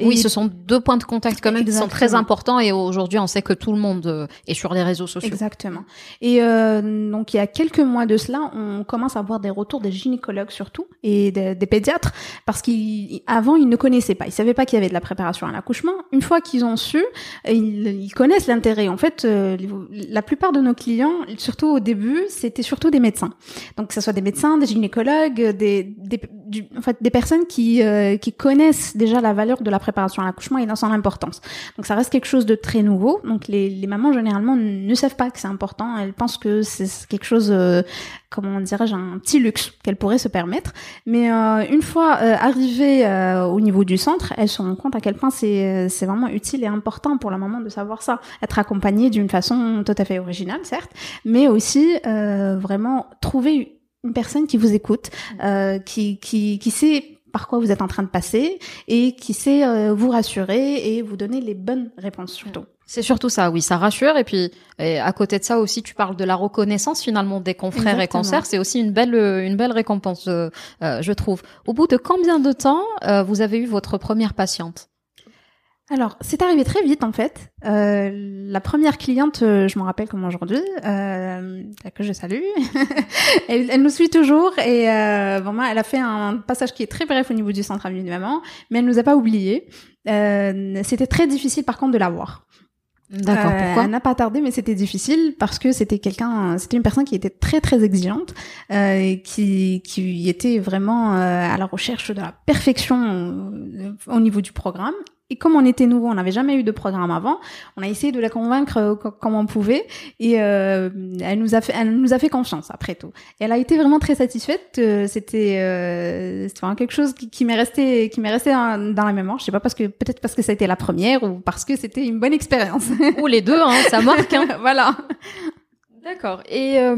Oui, ce sont deux points de contact quand même qui sont très importants et aujourd'hui on sait que tout le monde euh, est sur les réseaux sociaux. Exactement. Et euh, donc il y a quelques mois de cela, on commence à avoir des retours des gynécologues surtout et des, des pédiatres parce qu'avant ils ne connaissaient pas, ils savaient pas qu'il y avait de la préparation à l'accouchement. Une fois qu'ils ont su, ils, ils connaissent l'intérêt. En fait, euh, la plupart de nos clients, surtout au début, c'était surtout des médecins. Donc que ce soit des médecins, des gynécologues, des, des, du- en fait, des personnes qui euh, qui connaissent déjà la valeur de la préparation à l'accouchement et dans son importance. Donc ça reste quelque chose de très nouveau. Donc les, les mamans généralement ne savent pas que c'est important. Elles pensent que c'est quelque chose, euh, comment dirais-je, un petit luxe qu'elles pourraient se permettre. Mais euh, une fois euh, arrivées euh, au niveau du centre, elles se rendent compte à quel point c'est euh, c'est vraiment utile et important pour la maman de savoir ça. Être accompagnée d'une façon tout à fait originale, certes, mais aussi vraiment trouver une personne qui vous écoute, euh, qui, qui, qui sait par quoi vous êtes en train de passer et qui sait euh, vous rassurer et vous donner les bonnes réponses surtout. C'est surtout ça, oui, ça rassure. Et puis, et à côté de ça aussi, tu parles de la reconnaissance finalement des confrères et concerts. C'est aussi une belle, une belle récompense, euh, euh, je trouve. Au bout de combien de temps euh, vous avez eu votre première patiente? Alors, c'est arrivé très vite en fait. Euh, la première cliente, euh, je m'en rappelle comme aujourd'hui, euh, que je salue. (laughs) elle, elle nous suit toujours et euh, vraiment, elle a fait un passage qui est très bref au niveau du centre avenue de maman, mais elle nous a pas oubliés. Euh, c'était très difficile par contre de la voir. D'accord, Euh, pourquoi Elle n'a pas tardé, mais c'était difficile parce que c'était quelqu'un, c'était une personne qui était très très exigeante, euh, qui qui était vraiment euh, à la recherche de la perfection au niveau du programme et comme on était nouveau, on n'avait jamais eu de programme avant, on a essayé de la convaincre euh, comme on pouvait et euh, elle nous a fait, elle nous a fait confiance après tout. Et elle a été vraiment très satisfaite. Euh, c'était, euh, c'était vraiment quelque chose qui, qui m'est resté, qui m'est resté dans, dans la mémoire. Je sais pas parce que peut-être parce que ça a été la première ou parce que c'était une bonne expérience. Ou les deux, hein, ça marque. Hein. (laughs) voilà. D'accord. Et euh,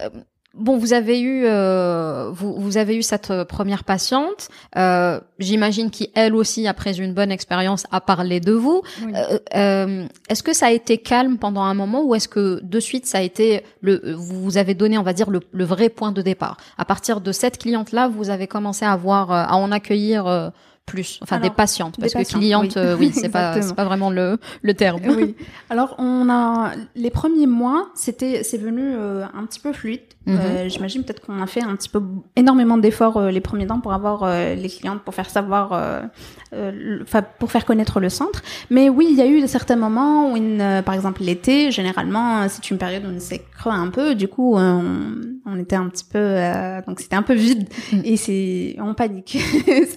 euh, bon, vous avez eu, euh, vous, vous avez eu cette euh, première patiente. Euh, J'imagine qu'elle aussi, après une bonne expérience, a parlé de vous. Oui. Euh, euh, est-ce que ça a été calme pendant un moment ou est-ce que de suite ça a été le, vous avez donné, on va dire, le, le vrai point de départ? À partir de cette cliente-là, vous avez commencé à avoir, euh, à en accueillir euh, plus, enfin Alors, des patientes, parce des que cliente, oui. euh, oui, c'est (laughs) pas, c'est pas vraiment le, le terme. oui. (laughs) Alors on a les premiers mois, c'était c'est venu euh, un petit peu fluide. Mhm. Euh, J'imagine peut-être qu'on a fait un petit peu énormément d'efforts euh, les premiers temps pour avoir les clientes, pour faire savoir, euh, pour faire connaître le centre. Mais oui, il y a eu certains moments où, une, euh, par exemple l'été, généralement euh, c'est une période où on s'est creux un peu. Du coup, euh, on, on était un petit peu, euh, donc c'était un peu vide Mhm. et c'est on panique. (laughs)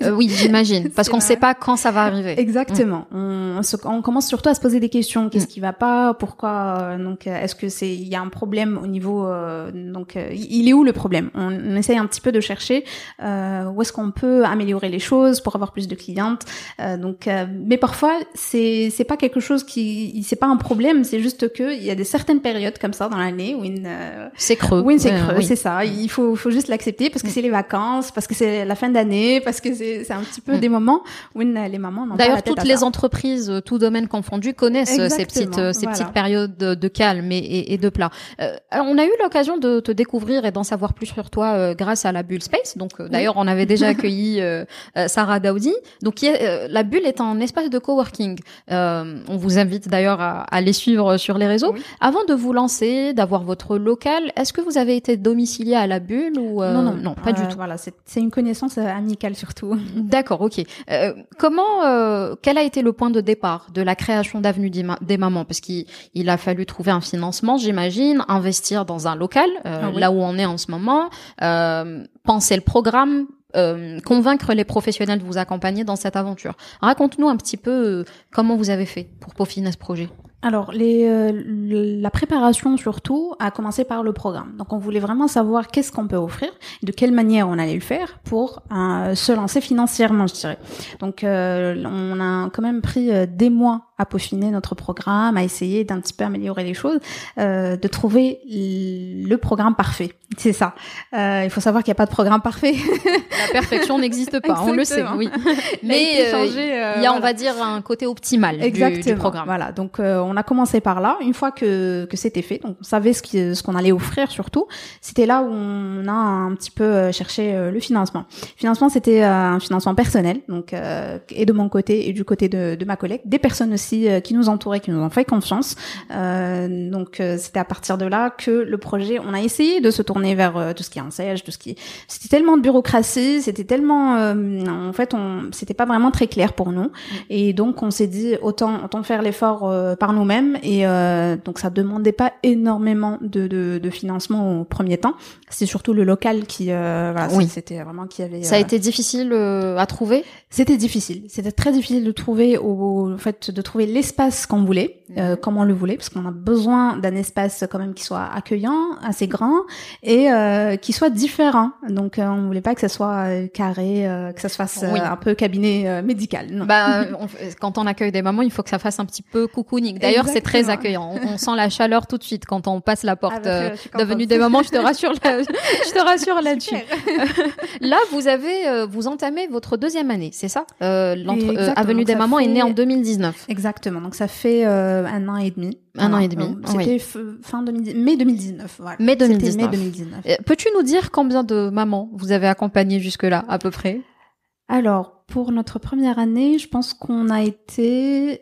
Euh, oui, j'imagine, parce qu'on ne sait pas quand ça va arriver. Exactement. On, se- on commence surtout à se poser des questions. Qu'est-ce Mm. qui va pas? Pourquoi? Donc, est-ce que c'est il y a un problème au niveau euh, Donc, il est où le problème? On, on essaye un petit peu de chercher euh, où est-ce qu'on peut améliorer les choses pour avoir plus de clientes. Euh, donc, euh, mais parfois c'est c'est pas quelque chose qui c'est pas un problème. C'est juste que il y a des certaines périodes comme ça dans l'année où une euh, C'est creux. oui, c'est Euh, creux, oui. c'est ça. Il faut, faut juste l'accepter parce que Mm. c'est les vacances, parce que c'est la fin d'année, parce que c'est c'est un petit peu Mm. des moments où une- les mamans D'ailleurs, toutes les ça. entreprises, euh, tout domaine confondu, connaissent euh, ces petites, euh, ces voilà. petites périodes de, calme et, et- et de plat. Euh, alors, on a eu l'occasion de te découvrir et d'en savoir plus sur toi euh, grâce à la Bulle Space. Donc, d'ailleurs, on avait déjà (laughs) accueilli Sarah Daoudi. Donc, qui est, euh, la Bulle est un espace de coworking. Euh, on vous invite d'ailleurs à, à les suivre sur les réseaux. Oui. Avant de vous lancer, d'avoir votre local, est-ce que vous avez été domicilié à la Bulle ou euh, non, non, pas du Euh, tout. Voilà, c'est une connaissance euh, amicale surtout. (laughs) D'accord, ok. Euh, comment, euh, quel a été le point de départ de la création d'Avenue des, Ma- des Mamans? Parce qu'il il a fallu trouver un financement, j'imagine, investir dans un local, Ah oui. là où on est en ce moment, euh, penser le programme, euh, convaincre les professionnels de vous accompagner dans cette aventure. Raconte-nous un petit peu euh, comment vous avez fait pour peaufiner ce projet. Alors, les, euh, la préparation surtout a commencé par le programme. Donc, on voulait vraiment savoir qu'est-ce qu'on peut offrir, de quelle manière on allait le faire pour euh, se lancer financièrement, je dirais. Donc, euh, on a quand même pris des mois à peaufiner notre programme, à essayer d'un petit peu améliorer les choses, euh, de trouver le programme parfait. C'est ça. Euh, il faut savoir qu'il n'y a pas de programme parfait. La perfection (laughs) n'existe pas, on le sait, oui. Mais euh, euh, il y a, on voilà. va dire, un côté optimal du- Exactement. du, programme. Voilà. Donc euh, on a commencé par là. Une fois que que c'était fait, donc on savait ce qu'on allait offrir surtout. C'était là où on a un petit peu cherché le financement. Le financement c'était un financement personnel, donc euh, et de mon côté et du côté de, de ma collègue, des personnes aussi euh, qui nous entouraient, qui nous ont fait confiance. Euh, donc euh, c'était à partir de là que le projet, on a essayé de se tourner vers tout ce qui est enseigne, tout ce qui c'était tellement de bureaucratie, c'était tellement en fait on c'était pas vraiment très clair pour nous et donc on s'est dit autant autant faire l'effort par nous-mêmes et donc ça demandait pas énormément de, de, de financement au premier temps. C'est surtout le local qui euh, voilà, Oui. c'était vraiment qui avait Ça a euh, été difficile euh, à trouver? C'était difficile. C'était très difficile de trouver au, en fait de trouver l'espace qu'on voulait, euh, comme on le voulait, parce qu'on a besoin d'un espace quand même qui soit accueillant, assez grand et euh, qui soit différent. Donc euh, on voulait pas que ça soit euh, carré, euh, que ça se fasse euh, Oui. un peu cabinet médical. Non. Bah, (laughs) on quand on accueille des mamans, il faut que ça fasse un petit peu cocooning. D'ailleurs, c'est très accueillant. On, on sent la chaleur tout de suite quand on passe la Ah, porte contente. d'avenue des mamans. Je te rassure, là- (laughs) je te rassure là-dessus. Là, vous avez, vous entamez votre deuxième année, c'est ça? Avenue des mamans est née en 2019. Exactement. Donc ça fait euh, un an et demi. Un an et demi, oui. C'était fin 2010, mai 2019. Voilà. Mai C'était 2019. mai 2019. Euh, Peux-tu nous dire combien de mamans vous avez accompagnées jusque-là, à peu près? Alors, pour notre première année, je pense qu'on a été...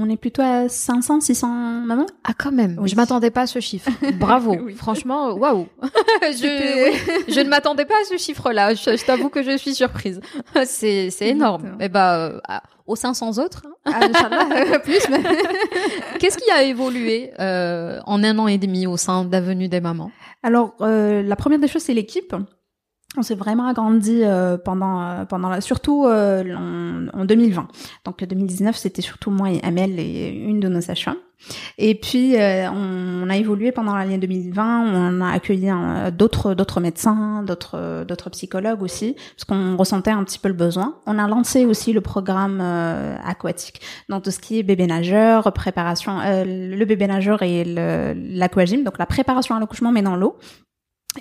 On est plutôt à 500, 600 mamans Ah, quand même. Oui. Je m'attendais pas à ce chiffre. Bravo. (laughs) Oui. Franchement, waouh. (laughs) je, oui, (laughs) je ne m'attendais pas à ce chiffre-là. Je, je t'avoue que je suis surprise. c'est, c'est énorme. Exactement. Eh ben, euh, aux 500 autres, hein. Ah, Inch'Allah, plus, mais... qu'est-ce qui a évolué euh, en un an et demi au sein d'Avenue des Mamans? Alors, euh, la première des choses, c'est l'équipe. On s'est vraiment agrandi euh, pendant euh, pendant la, surtout euh, en, en, 2020. Donc 2019 c'était surtout moi et Amel et une de nos sages Et puis on, on, a évolué pendant l'année 2020. On a accueilli d'autres d'autres médecins, d'autres d'autres psychologues aussi, parce qu'on ressentait un petit peu le besoin. On a lancé aussi le programme aquatique, donc tout ce qui est bébé nageur, préparation, le bébé nageur et l'aquagym, donc la préparation à l'accouchement mais dans l'eau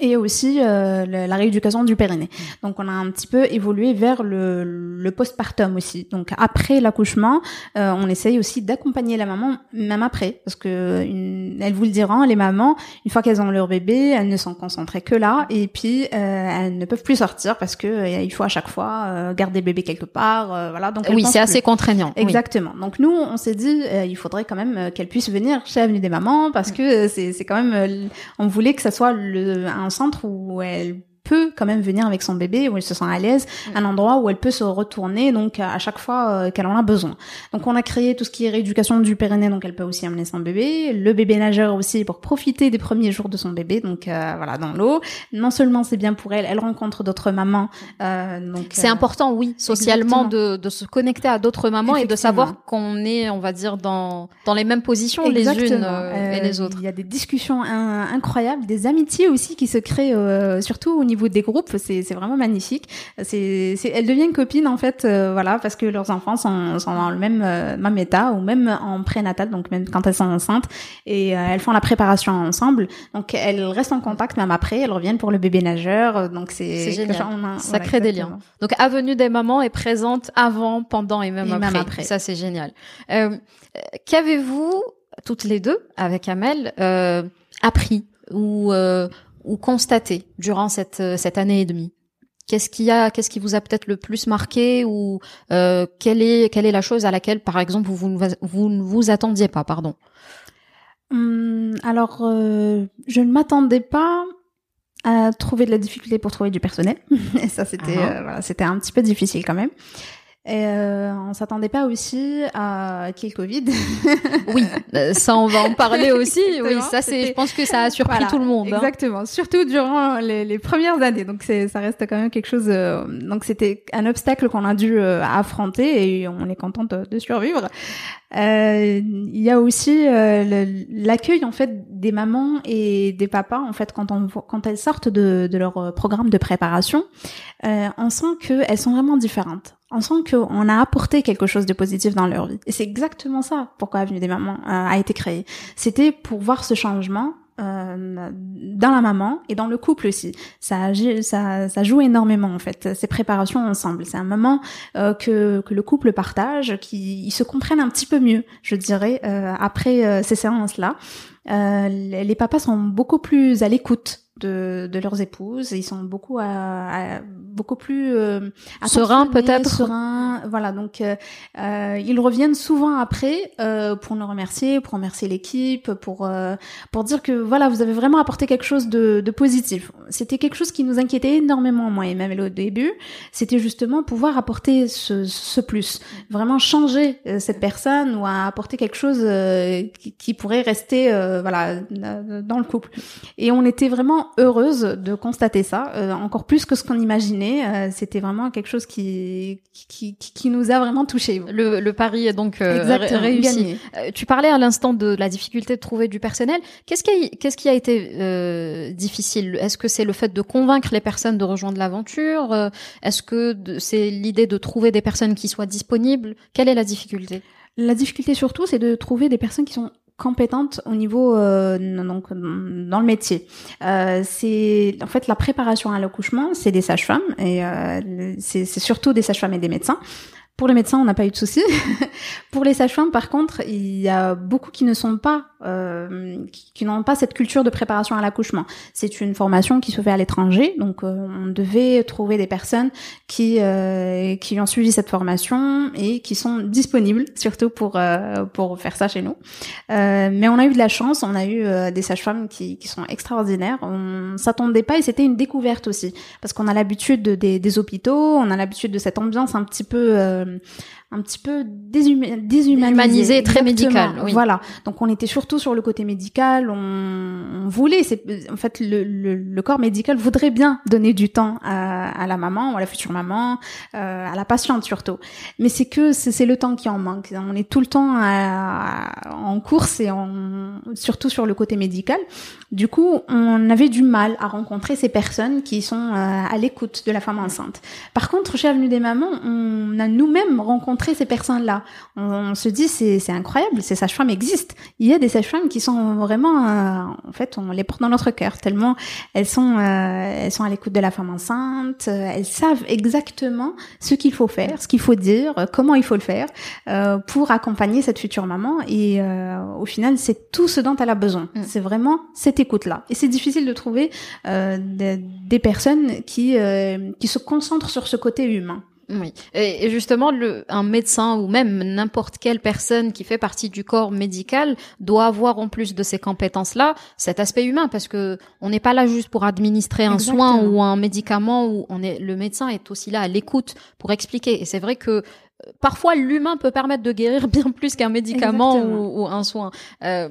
et aussi euh, la rééducation du périnée. Donc on a un petit peu évolué vers le, le postpartum aussi. Donc après l'accouchement, euh, on essaye aussi d'accompagner la maman même après, parce que une, elles vous le diront, les mamans, une fois qu'elles ont leur bébé, elles ne sont concentrées que là, et puis euh, elles ne peuvent plus sortir parce que euh, il faut à chaque fois euh, garder le bébé quelque part. voilà. Donc oui, c'est assez contraignant. Exactement. Donc nous, on s'est dit, il faudrait quand même qu'elles puissent venir chez Avenue des Mamans parce que c'est c'est quand même, on voulait que ça soit le un centre où elle peut quand même venir avec son bébé, où elle se sent à l'aise, mm. un endroit où elle peut se retourner donc à chaque fois euh, qu'elle en a besoin. Donc on a créé tout ce qui est rééducation du périnée, donc elle peut aussi amener son bébé, le bébé nageur aussi pour profiter des premiers jours de son bébé, donc euh, voilà dans l'eau. Non seulement c'est bien pour elle, elle rencontre d'autres mamans. Euh, donc c'est important, oui, socialement de, de, se connecter à d'autres mamans et de savoir qu'on est, on va dire, dans dans les mêmes positions les unes et les autres. Il y a des discussions incroyables, des amitiés aussi qui se créent surtout au niveau des groupes, c'est vraiment magnifique. C'est elles deviennent copines en fait, euh, voilà, parce que leurs enfants sont, sont dans le même euh, même état ou même en prénatal, donc même quand elles sont enceintes et euh, elles font la préparation ensemble. Donc elles restent en contact même après, elles reviennent pour le bébé nageur. Donc c'est génial. ça crée des liens. Donc Avenue des mamans est présente avant, pendant et même, après. Ça c'est génial. Qu'avez-vous toutes les deux avec Amel appris ou ou constaté durant cette euh, cette année et demie? Qu'est-ce qui a, qu'est-ce qui vous a peut-être le plus marqué ou euh, quelle est quelle est la chose à laquelle, par exemple, vous vous, vous ne vous attendiez pas, pardon? Hum, Alors, euh, je ne m'attendais pas à trouver de la difficulté pour trouver du personnel. (laughs) et ça, c'était ah. voilà, c'était un petit peu difficile quand même. Et euh, on s'attendait pas aussi à qu'il y ait le Covid. (laughs) oui, euh, ça on va en parler aussi. oui, ça c'est, je pense que ça a surpris tout le monde. Hein. Exactement, surtout durant les, les, premières années. Donc c'est, ça reste quand même quelque chose. Euh, donc c'était un obstacle qu'on a dû euh, affronter et on est contente de, de survivre. Euh, il y a aussi l'accueil en fait des mamans et des papas en fait quand on quand elles sortent de, de leur programme de préparation, on sent qu'elles sont vraiment différentes on sent qu'on a apporté quelque chose de positif dans leur vie. Et c'est exactement ça pourquoi Avenue des Mamans euh, a été créée. C'était pour voir ce changement euh, dans la maman et dans le couple aussi. Ça, ça, ça joue énormément en fait. Ces préparations ensemble, c'est un moment euh, que, que le couple partage, qui ils se comprennent un petit peu mieux, je dirais, euh, après ces séances-là. les papas sont beaucoup plus à l'écoute de, de leurs épouses. Ils sont beaucoup à, beaucoup plus euh, sereins peut-être. Sereins, voilà. Donc euh, euh, ils reviennent souvent après euh, pour nous remercier, pour remercier l'équipe, pour euh, pour dire que voilà vous avez vraiment apporté quelque chose de, de positif. C'était quelque chose qui nous inquiétait énormément moi et même au début. C'était justement pouvoir apporter ce, ce plus, vraiment changer cette personne ou apporter quelque chose qui, qui, pourrait rester voilà dans le couple. Et on était vraiment heureuse de constater ça, euh, encore plus que ce qu'on imaginait. Euh, c'était vraiment quelque chose qui, qui, qui, nous a vraiment touché. Le, le pari est donc euh, réussi. tu parlais à l'instant de la difficulté de trouver du personnel. Qu'est-ce qui qu'est-ce qui a été difficile? Est-ce que c'est le fait de convaincre les personnes de rejoindre l'aventure? Est-ce que c'est l'idée de trouver des personnes qui soient disponibles? Quelle est la difficulté? La difficulté surtout, c'est de trouver des personnes qui sont compétentes au niveau euh, donc dans le métier. Euh, c'est en fait la préparation à l'accouchement, c'est des sages-femmes et euh, c'est surtout des sages-femmes et des médecins. Pour les médecins, on n'a pas eu de soucis. (laughs) pour les sages-femmes, par contre, il y a beaucoup qui ne sont pas, euh, qui, n'ont pas cette culture de préparation à l'accouchement. C'est une formation qui se fait à l'étranger, donc euh, on devait trouver des personnes qui euh, qui ont suivi cette formation et qui sont disponibles, (laughs) surtout pour euh, pour faire ça chez nous. Euh, mais on a eu de la chance, on a eu des sages-femmes qui, qui sont extraordinaires. On s'attendait pas et c'était une découverte aussi, parce qu'on a l'habitude des, des hôpitaux, on a l'habitude de cette ambiance un petit peu un petit peu déshumanisé, très médical. Oui. Voilà. Donc on était surtout sur le côté médical. On, on voulait, c'est en fait le, le, le, corps médical voudrait bien donner du temps à, à la maman ou à la future maman, euh, à la patiente surtout. Mais c'est que c'est le temps qui en manque. On est tout le temps à, en course et en, surtout sur le côté médical. Du coup, on avait du mal à rencontrer ces personnes qui sont euh, à l'écoute de la femme enceinte. Par contre, chez Avenue des Mamans, on a nous-mêmes rencontré ces personnes-là. On, se dit, c'est incroyable, ces sages-femmes existent. Il y a des sages-femmes qui sont vraiment, euh, en fait, on les porte dans notre cœur tellement elles sont, euh, elles sont à l'écoute de la femme enceinte. elles savent exactement ce qu'il faut faire, ce qu'il faut dire, comment il faut le faire pour accompagner cette future maman. Et au final, c'est tout ce dont elle a besoin. Mm. C'est vraiment cette écoute-là. Et c'est difficile de trouver euh, des, des, personnes qui, euh, qui se concentrent sur ce côté humain. Oui, et justement, le, un médecin ou même n'importe quelle personne qui fait partie du corps médical doit avoir en plus de ces compétences-là cet aspect humain, parce que on n'est pas là juste pour administrer un soin ou un médicament, où on est le médecin est aussi là à l'écoute pour expliquer. Et c'est vrai que euh, parfois l'humain peut permettre de guérir (laughs) bien plus qu'un médicament ou, ou, un soin. Euh,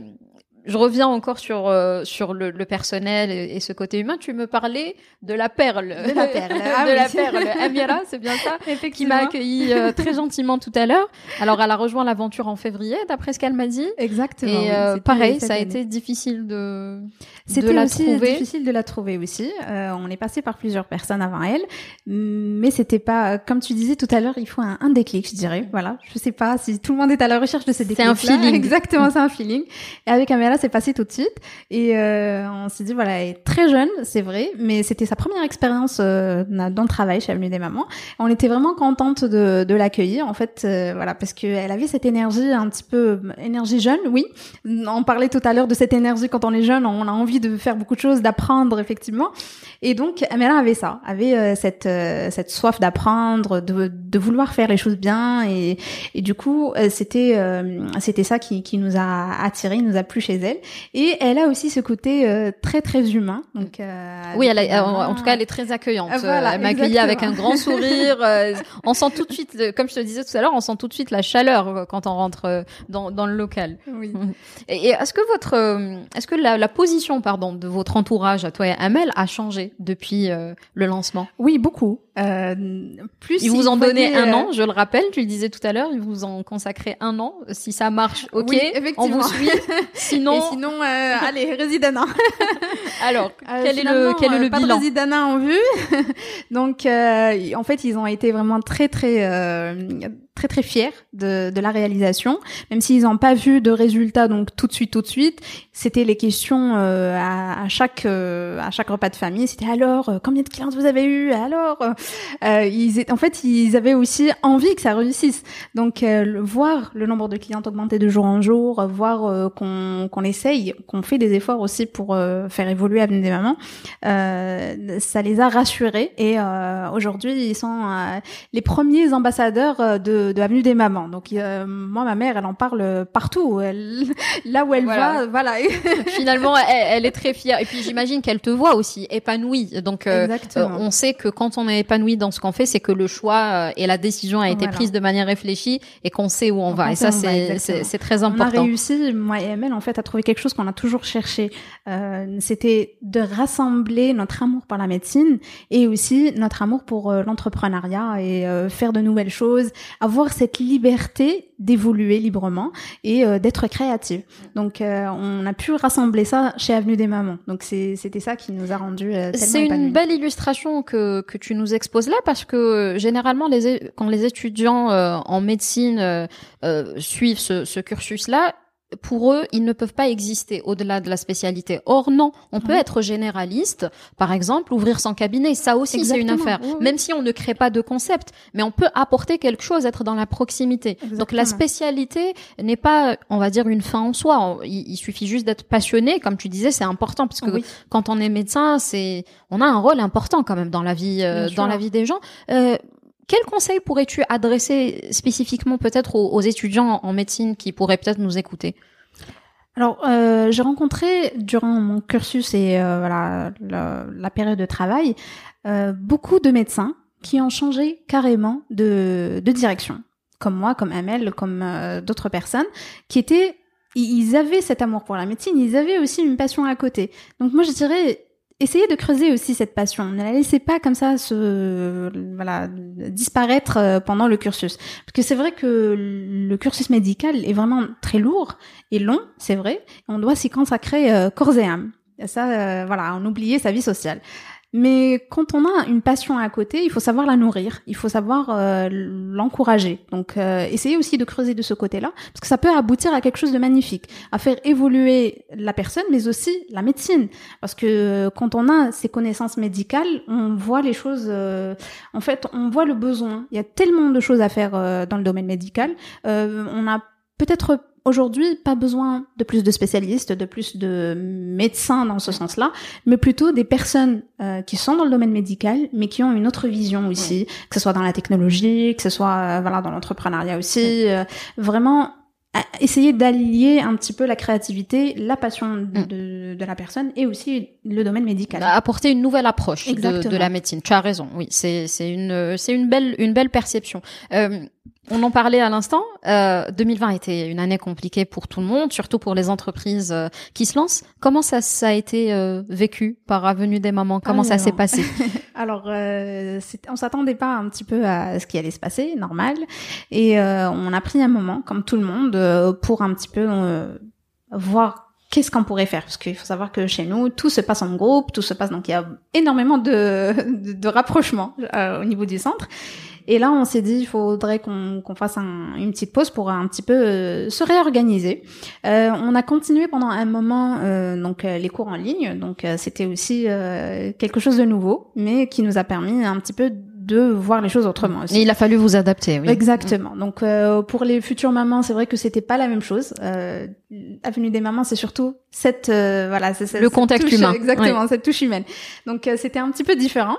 je reviens encore sur euh, sur le, le personnel et, ce côté humain. Tu me parlais de la perle, de la perle, (laughs) ah de la perle. Amira, c'est bien ça, (laughs) qui m'a accueilli euh, très gentiment tout à l'heure. Alors, elle a rejoint l'aventure en février, d'après ce qu'elle m'a dit. Exactement. Et euh, pareil, ça a été difficile de c'était aussi difficile de la trouver aussi. on est passé par plusieurs personnes avant elle, mais c'était pas comme tu disais tout à l'heure. Il faut un, un, déclic, je dirais. Voilà, je sais pas si tout le monde est à la recherche de ces déclics. C'est un feeling. (laughs) Exactement, c'est un feeling. Et avec Amira c'est passé tout de suite. Et euh, on s'est dit, voilà, elle est très jeune, c'est vrai, mais c'était sa première expérience euh, dans le travail chez Avenue des Mamans. On était vraiment contente de, l'accueillir, en fait, euh, voilà, parce qu'elle avait cette énergie un petit peu, énergie jeune, oui. On parlait tout à l'heure de cette énergie quand on est jeune, on a envie de faire beaucoup de choses, d'apprendre, effectivement. Et donc, Amela avait ça, avait cette, cette soif d'apprendre, de, vouloir faire les choses bien. Et, du coup, c'était c'était ça qui, qui nous a attiré, nous a plu chez elle. Et elle a aussi ce côté euh, très très humain. Donc euh, oui, elle en, tout cas, elle est très accueillante. Euh, elle m'a accueillie avec un grand sourire. on sent tout de suite, comme je te disais tout à l'heure, on sent tout de suite la chaleur quand on rentre dans, dans le local. Oui. Et, est-ce que votre, est-ce que la, la, position, pardon, de votre entourage à toi et Amel a changé depuis le lancement? Oui, beaucoup. Euh, plus ils vous en donnaient un an, je le rappelle, tu le disais tout à l'heure, ils vous en consacraient un an. Si ça marche, ok, oui, on vous suit. (laughs) Sinon, Et sinon, euh, allez, résidana. (laughs) Alors, euh, quel, est le, quel est le pas bilan de résidana en vue. (laughs) Donc, en fait, ils ont été vraiment très, très très très fiers de, de la réalisation, même s'ils n'ont pas vu de résultats donc tout de suite tout de suite. C'était les questions euh, à, à, chaque euh, à chaque repas de famille. C'était alors euh, combien de clientes vous avez eu? Alors ils en fait ils avaient aussi envie que ça réussisse. Donc voir le nombre de clientes augmenter de jour en jour, voir qu'on qu'on essaye, qu'on fait des efforts aussi pour faire évoluer Avenue des mamans, ça les a rassurés et aujourd'hui ils sont les premiers ambassadeurs de de, Avenue des Mamans. Donc euh, moi, ma mère, elle en parle partout. Elle, (laughs) là où elle va, voilà. (laughs) Finalement, elle, est très fière. Et puis j'imagine qu'elle te voit aussi épanouie. Donc euh, euh, on sait que quand on est épanoui dans ce qu'on fait, c'est que le choix et la décision a été prise de manière réfléchie et qu'on sait où on, va. Et ça, c'est très important. On a réussi, moi et Emel, en fait, à trouver quelque chose qu'on a toujours cherché. C'était de rassembler notre amour pour la médecine et aussi notre amour pour l'entrepreneuriat et faire de nouvelles choses, avoir avoir cette liberté d'évoluer librement et euh, d'être créative. Donc euh, on a pu rassembler ça chez Avenue des Mamans. Donc c'était ça qui nous a rendu euh, C'est une belle illustration que, que tu nous exposes là parce que généralement les quand les étudiants en médecine suivent ce, ce cursus là, pour eux, ils ne peuvent pas exister au-delà de la spécialité. Or, non, on peut être généraliste, par exemple, ouvrir son cabinet. Ça aussi, c'est une affaire. Même si on ne crée pas de concept, mais on peut apporter quelque chose, être dans la proximité. Donc, la spécialité n'est pas, on va dire, une fin en soi. Il, suffit juste d'être passionné, comme tu disais, c'est important parce que quand on est médecin, c'est, on a un rôle important quand même dans la vie, euh, dans la vie des gens. Euh, quel conseil pourrais-tu adresser spécifiquement peut-être aux, étudiants en médecine qui pourraient peut-être nous écouter? Alors, euh, j'ai rencontré durant mon cursus et euh, voilà la, période de travail euh, beaucoup de médecins qui ont changé carrément de, de direction. comme moi, comme Amel, comme d'autres personnes, qui étaient ils avaient cet amour pour la médecine, ils avaient aussi une passion à côté. Donc moi je dirais essayez de creuser aussi cette passion. Ne la laissez pas comme ça se voilà disparaître euh, pendant le cursus, parce que c'est vrai que le cursus médical est vraiment très lourd et long, c'est vrai. On doit s'y consacrer euh, corps et âme. Et ça, euh, voilà, on oubliait sa vie sociale. Mais quand on a une passion à côté, il faut savoir la nourrir, il faut savoir euh, l'encourager. Donc, euh, essayez aussi de creuser de ce côté-là, parce que ça peut aboutir à quelque chose de magnifique, à faire évoluer la personne, mais aussi la médecine. Parce que euh, quand on a ces connaissances médicales, on voit les choses. en fait, on voit le besoin. Il y a tellement de choses à faire dans le domaine médical. on a peut-être aujourd'hui pas besoin de plus de spécialistes, de plus de médecins dans ce sens-là, mais plutôt des personnes euh, qui sont dans le domaine médical, mais qui ont une autre vision aussi, que ce soit dans la technologie, que ce soit euh, voilà dans l'entrepreneuriat aussi, euh, vraiment essayer d'allier un petit peu la créativité, la passion de, mm. de, la personne et aussi le domaine médical. Bah, apporter une nouvelle approche de, de, la médecine. Tu as raison. Oui, c'est c'est une c'est une belle une belle perception. Euh, on en parlait à l'instant. Euh, 2020 était une année compliquée pour tout le monde, surtout pour les entreprises euh, qui se lancent. Comment ça, ça a été euh, vécu par Avenue des Mamans? Comment ça s'est passé? (laughs) Alors, euh, on s'attendait pas un petit peu à ce qui allait se passer, normal. Et euh, on a pris un moment, comme tout le monde, pour un petit peu voir qu'est-ce qu'on pourrait faire Parce qu'il faut savoir que chez nous, tout se passe en groupe, tout se passe donc il y a énormément de, de, de rapprochements au niveau du centre. Et là, on s'est dit, il faudrait qu'on fasse un, une petite pause pour un petit peu euh, se réorganiser. Euh, on a continué pendant un moment euh, donc euh, les cours en ligne, donc c'était aussi quelque chose de nouveau, mais qui nous a permis un petit peu de voir les choses autrement aussi. Et il a fallu vous adapter, oui. Exactement. Donc pour les futures mamans, c'est vrai que c'était pas la même chose. Euh, Avenue des mamans, c'est surtout cette voilà, c'est le contact humain. Exactement, cette touche humaine. Donc c'était un petit peu différent.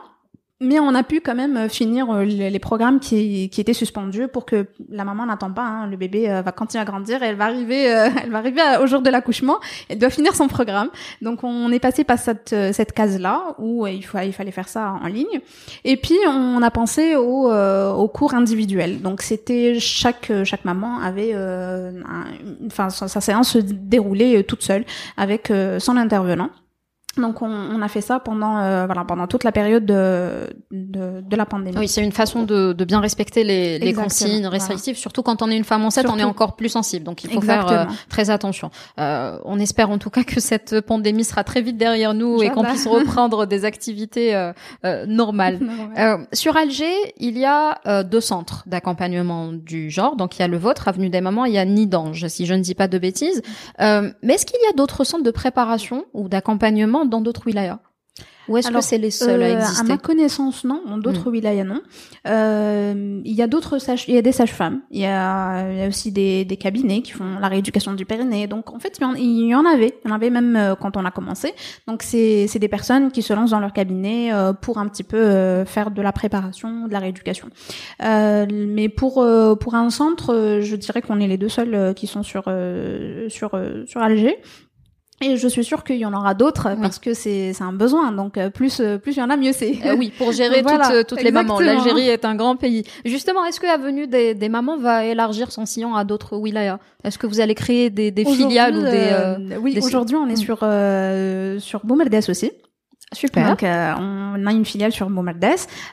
Mais on a pu quand même euh, finir euh, les, programmes qui, étaient suspendus pour que la maman n'attend pas. Hein. Le bébé euh, va continuer à grandir elle va arriver, (laughs) elle va arriver au jour de l'accouchement. Elle doit finir son programme. Donc on est passé par cette, cette case-là où il, fallait faire ça en ligne. Et puis on a pensé au, au cours individuel. Donc c'était chaque chaque maman avait, enfin sa séance se déroulait toute seule avec son intervenant. Donc on, on, a fait ça pendant euh, voilà pendant toute la période de de, de la pandémie. Oui, c'est une façon de, de bien respecter les, les consignes restrictives, surtout quand on est une femme enceinte, on est encore plus sensible, donc il faut faire euh, très attention. Euh, on espère en tout cas que cette pandémie sera très vite derrière nous et qu'on puisse reprendre des activités euh, euh normales. (laughs) sur Alger, il y a deux centres d'accompagnement du genre, donc il y a le vôtre, Avenue des Mamans, il y a Nidange, si je ne dis pas de bêtises. mais est-ce qu'il y a d'autres centres de préparation ou d'accompagnement dans d'autres wilayas ou est-ce que c'est les seuls à exister euh, À ma connaissance, non. Dans d'autres hmm. wilayas, non. Euh, il y a d'autres sages, il y a des sages-femmes. Il y a, il y a aussi des, des, cabinets qui font la rééducation du périnée. Donc en fait, il y en, il y en avait. Il y en avait même euh, quand on a commencé. Donc c'est des personnes qui se lancent dans leur cabinet euh, pour un petit peu euh, faire de la préparation, de la rééducation. mais pour pour un centre, je dirais qu'on est les deux seuls qui sont sur sur sur Alger. Et je suis sûre qu'il y en aura d'autres parce que c'est un besoin. Donc euh, plus euh, plus il y en a, mieux c'est. Euh, oui, pour gérer (laughs) toutes, toutes les mamans. L'Algérie est un grand pays. Justement, est-ce que Avenue des, des mamans va élargir son sillon à d'autres wilayas? Est-ce que vous allez créer des, des filiales ou des Oui, aujourd'hui on est sur sur Boumerdès aussi. Super. Donc, euh, on a une filiale sur Momaldes.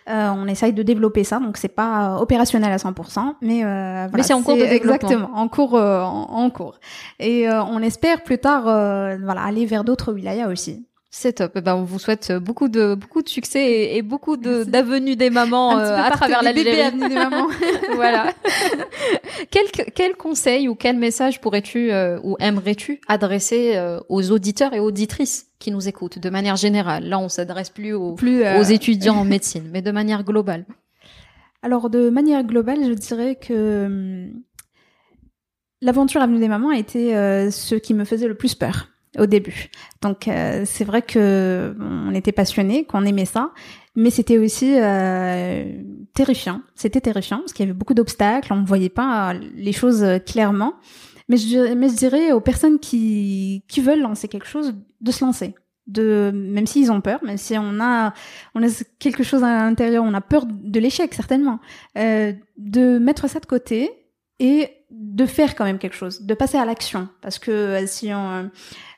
Euh, on essaye de développer ça, donc c'est pas opérationnel à 100%, mais euh, voilà, mais c'est en cours de développement. Exactement, en cours, euh, en, cours. Et euh, on espère plus tard, voilà, aller vers d'autres wilayas aussi. C'est top. Eh ben, on vous souhaite beaucoup de beaucoup de succès et, beaucoup de d'avenues des mamans euh, à travers l'Algérie. des mamans. (laughs) (laughs) voilà. quel quel conseil ou quel message pourrais-tu euh, ou aimerais-tu adresser euh, aux auditeurs et auditrices qui nous écoutent? De manière générale Là, on s'adresse plus aux plus, aux étudiants en médecine, mais de manière globale. Alors, de manière globale, je dirais que hum, l'aventure Avenue des mamans a été ce qui me faisait le plus peur au début. Donc euh, c'est vrai que on était passionnés, qu'on aimait ça, mais c'était aussi euh, terrifiant. C'était terrifiant parce qu'il y avait beaucoup d'obstacles, on ne voyait pas les choses clairement. Mais je, mais je dirais aux personnes qui, qui veulent lancer quelque chose de se lancer. de même s'ils ont peur, même si on a on a quelque chose à l'intérieur, on a peur de l'échec certainement, euh, de mettre ça de côté et de faire quand même quelque chose, de passer à l'action, parce que euh, si on euh,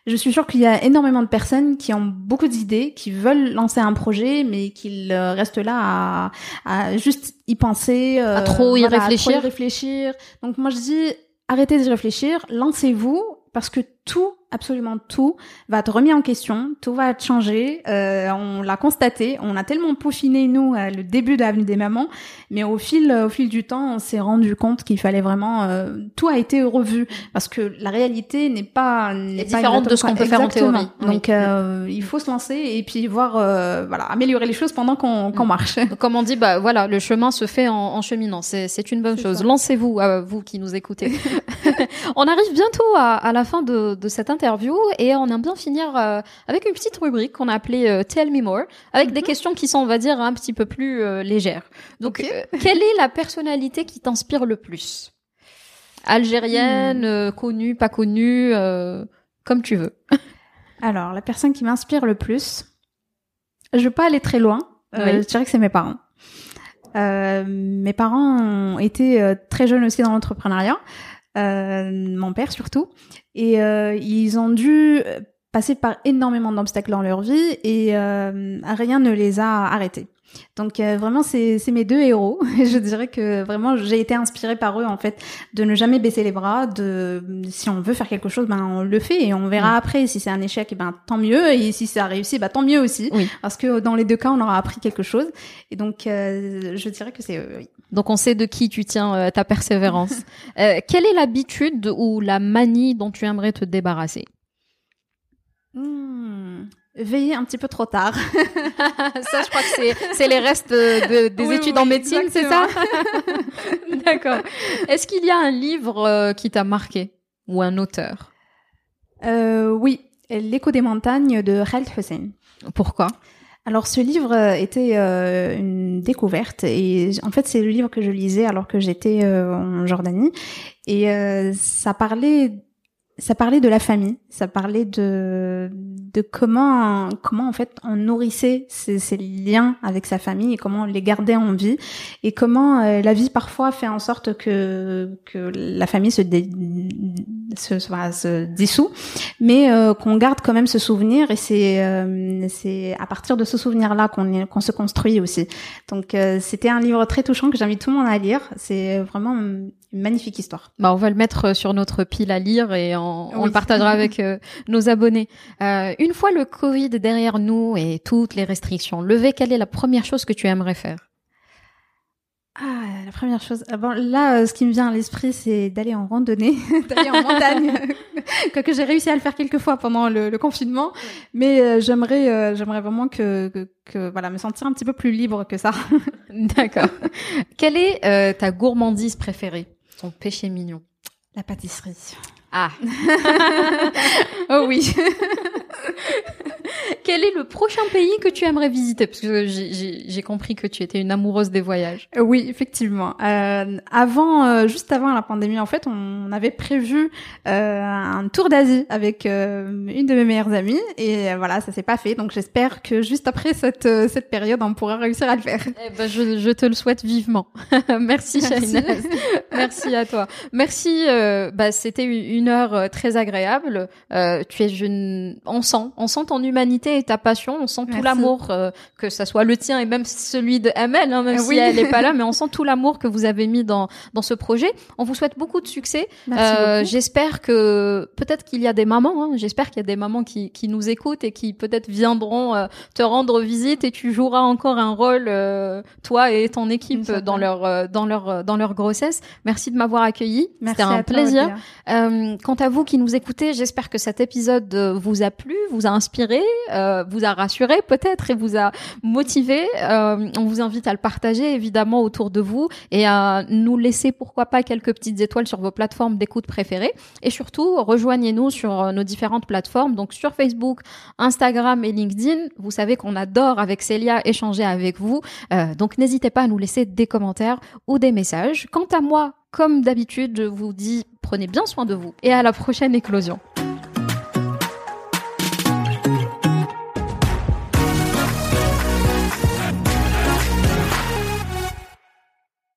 je suis sûre qu'il y a énormément de personnes qui ont beaucoup d'idées, qui veulent lancer un projet, mais qu'ils restent là à, à, juste y penser, à trop y réfléchir. À trop y réfléchir. Donc moi je dis arrêtez de réfléchir, lancez-vous parce que tout, absolument tout, va être remis en question, tout va être changé. Euh, on l'a constaté, on a tellement peaufiné nous euh, le début de l'avenue des mamans, mais au fil, au fil du temps, on s'est rendu compte qu'il fallait vraiment euh, tout a été revu parce que la réalité n'est pas n'est différente de ce qu'on peut faire en théorie. Donc euh, il faut se lancer et puis voir euh, voilà améliorer les choses pendant qu'on qu'on marche. comme on dit, bah voilà, le chemin se fait en, en cheminant. C'est c'est une bonne chose. Lancez-vous, vous qui nous écoutez. (laughs) on arrive bientôt à, à la fin de, de, cette interview et on aime bien finir euh, avec une petite rubrique qu'on a appelée euh, Tell Me More, avec des mhm. questions qui sont, on va dire, un petit peu plus euh, légères. Donc, quelle est la personnalité qui t'inspire le plus? Algérienne, hmm. connue, pas connue, comme tu veux. (laughs) Alors, la personne qui m'inspire le plus, je veux pas aller très loin. Je dirais que c'est mes parents. mes parents ont été très jeunes aussi dans l'entrepreneuriat. Euh, mon père surtout. Et euh, ils ont dû passer par énormément d'obstacles dans leur vie et euh, rien ne les a arrêtés. Donc vraiment c'est mes deux héros. (laughs) je dirais que vraiment j'ai été inspirée par eux en fait de ne jamais baisser les bras. De si on veut faire quelque chose, ben on le fait et on verra mm. après. Si c'est un échec, ben tant mieux. Et si ça a réussi, ben tant mieux aussi. Parce que dans les deux cas, on aura appris quelque chose. Et donc je dirais que c'est oui. Donc on sait de qui tu tiens euh, ta persévérance. (laughs) Euh, quelle est l'habitude ou la manie dont tu aimerais te débarrasser? Hmm, Veiller un petit peu trop tard. (laughs) ça, je crois que c'est les restes de, des études en médecine, c'est ça (laughs) D'accord. Est-ce qu'il y a un livre euh, qui t'a marqué ou un auteur? Oui, L'écho des montagnes de Khaled Hussein. Pourquoi? Alors ce livre euh, était euh, une découverte et en fait c'est le livre que je lisais alors que j'étais euh, en Jordanie et ça parlait ça parlait de la famille, ça parlait de de comment comment en fait on nourrissait ces, ces liens avec sa famille et comment on les gardait en vie et comment euh, la vie parfois fait en sorte que que la famille se se, se, dissout, mais euh, qu'on garde quand même ce souvenir et c'est euh, c'est à partir de ce souvenir là qu'on qu'on se construit aussi. Donc c'était un livre très touchant que j'invite tout le monde à lire. C'est vraiment une magnifique histoire. Bah on va le mettre sur notre pile à lire et en on, le partagera avec euh, nos abonnés. Euh, une fois le Covid derrière nous et toutes les restrictions levées, quelle est la première chose que tu aimerais faire? Ah, la première chose. Ah bon, là, euh, ce qui me vient à l'esprit, c'est d'aller en randonnée, (laughs) d'aller en montagne. (laughs) que j'ai réussi à le faire quelques fois pendant le, confinement, mais j'aimerais, j'aimerais vraiment que, que, que, voilà, me sentir un petit peu plus libre que ça. (laughs) D'accord. Quelle est ta gourmandise préférée, ton péché mignon? La pâtisserie. Ah. (laughs) oh oui. (laughs) Quel est le prochain pays que tu aimerais visiter? Parce que j'ai compris que tu étais une amoureuse des voyages. Euh, oui, effectivement. Euh, avant, euh, juste avant la pandémie, en fait, on avait prévu euh, un tour d'Asie avec une de mes meilleures amies, et voilà, ça s'est pas fait. Donc, j'espère que juste après cette cette période, on pourra réussir à le faire. Eh ben, je, je te le souhaite vivement. (laughs) Merci, Merci. (laughs) Merci à toi. Merci. bah, c'était une heure très agréable. tu es une, on sent, on sent ton humanité et ta passion, on sent tout l'amour, euh, que ça soit le tien et même celui de ML, hein, même si elle n'est pas là, (laughs) mais on sent tout l'amour que vous avez mis dans dans ce projet. On vous souhaite beaucoup de succès. Euh, j'espère que peut-être qu'il y a des mamans, hein, j'espère qu'il y a des mamans qui qui nous écoutent et qui peut-être viendront euh, te rendre visite et tu joueras encore un rôle toi et ton équipe dans leur dans leur dans leur grossesse. Merci de m'avoir accueilli. C'était un plaisir. quant à vous qui nous écoutez, j'espère que cet épisode vous a plu, vous a inspiré, euh, vous a rassuré peut-être et vous a motivé. Euh, on vous invite à le partager évidemment autour de vous et à nous laisser pourquoi pas quelques petites étoiles sur vos plateformes d'écoute préférées. Et surtout, rejoignez-nous sur euh, nos différentes plateformes, donc sur Facebook, Instagram et LinkedIn. Vous savez qu'on adore avec Célia échanger avec vous. donc n'hésitez pas à nous laisser des commentaires ou des messages. Quant à moi, comme d'habitude, je vous dis prenez bien soin de vous et à la prochaine éclosion.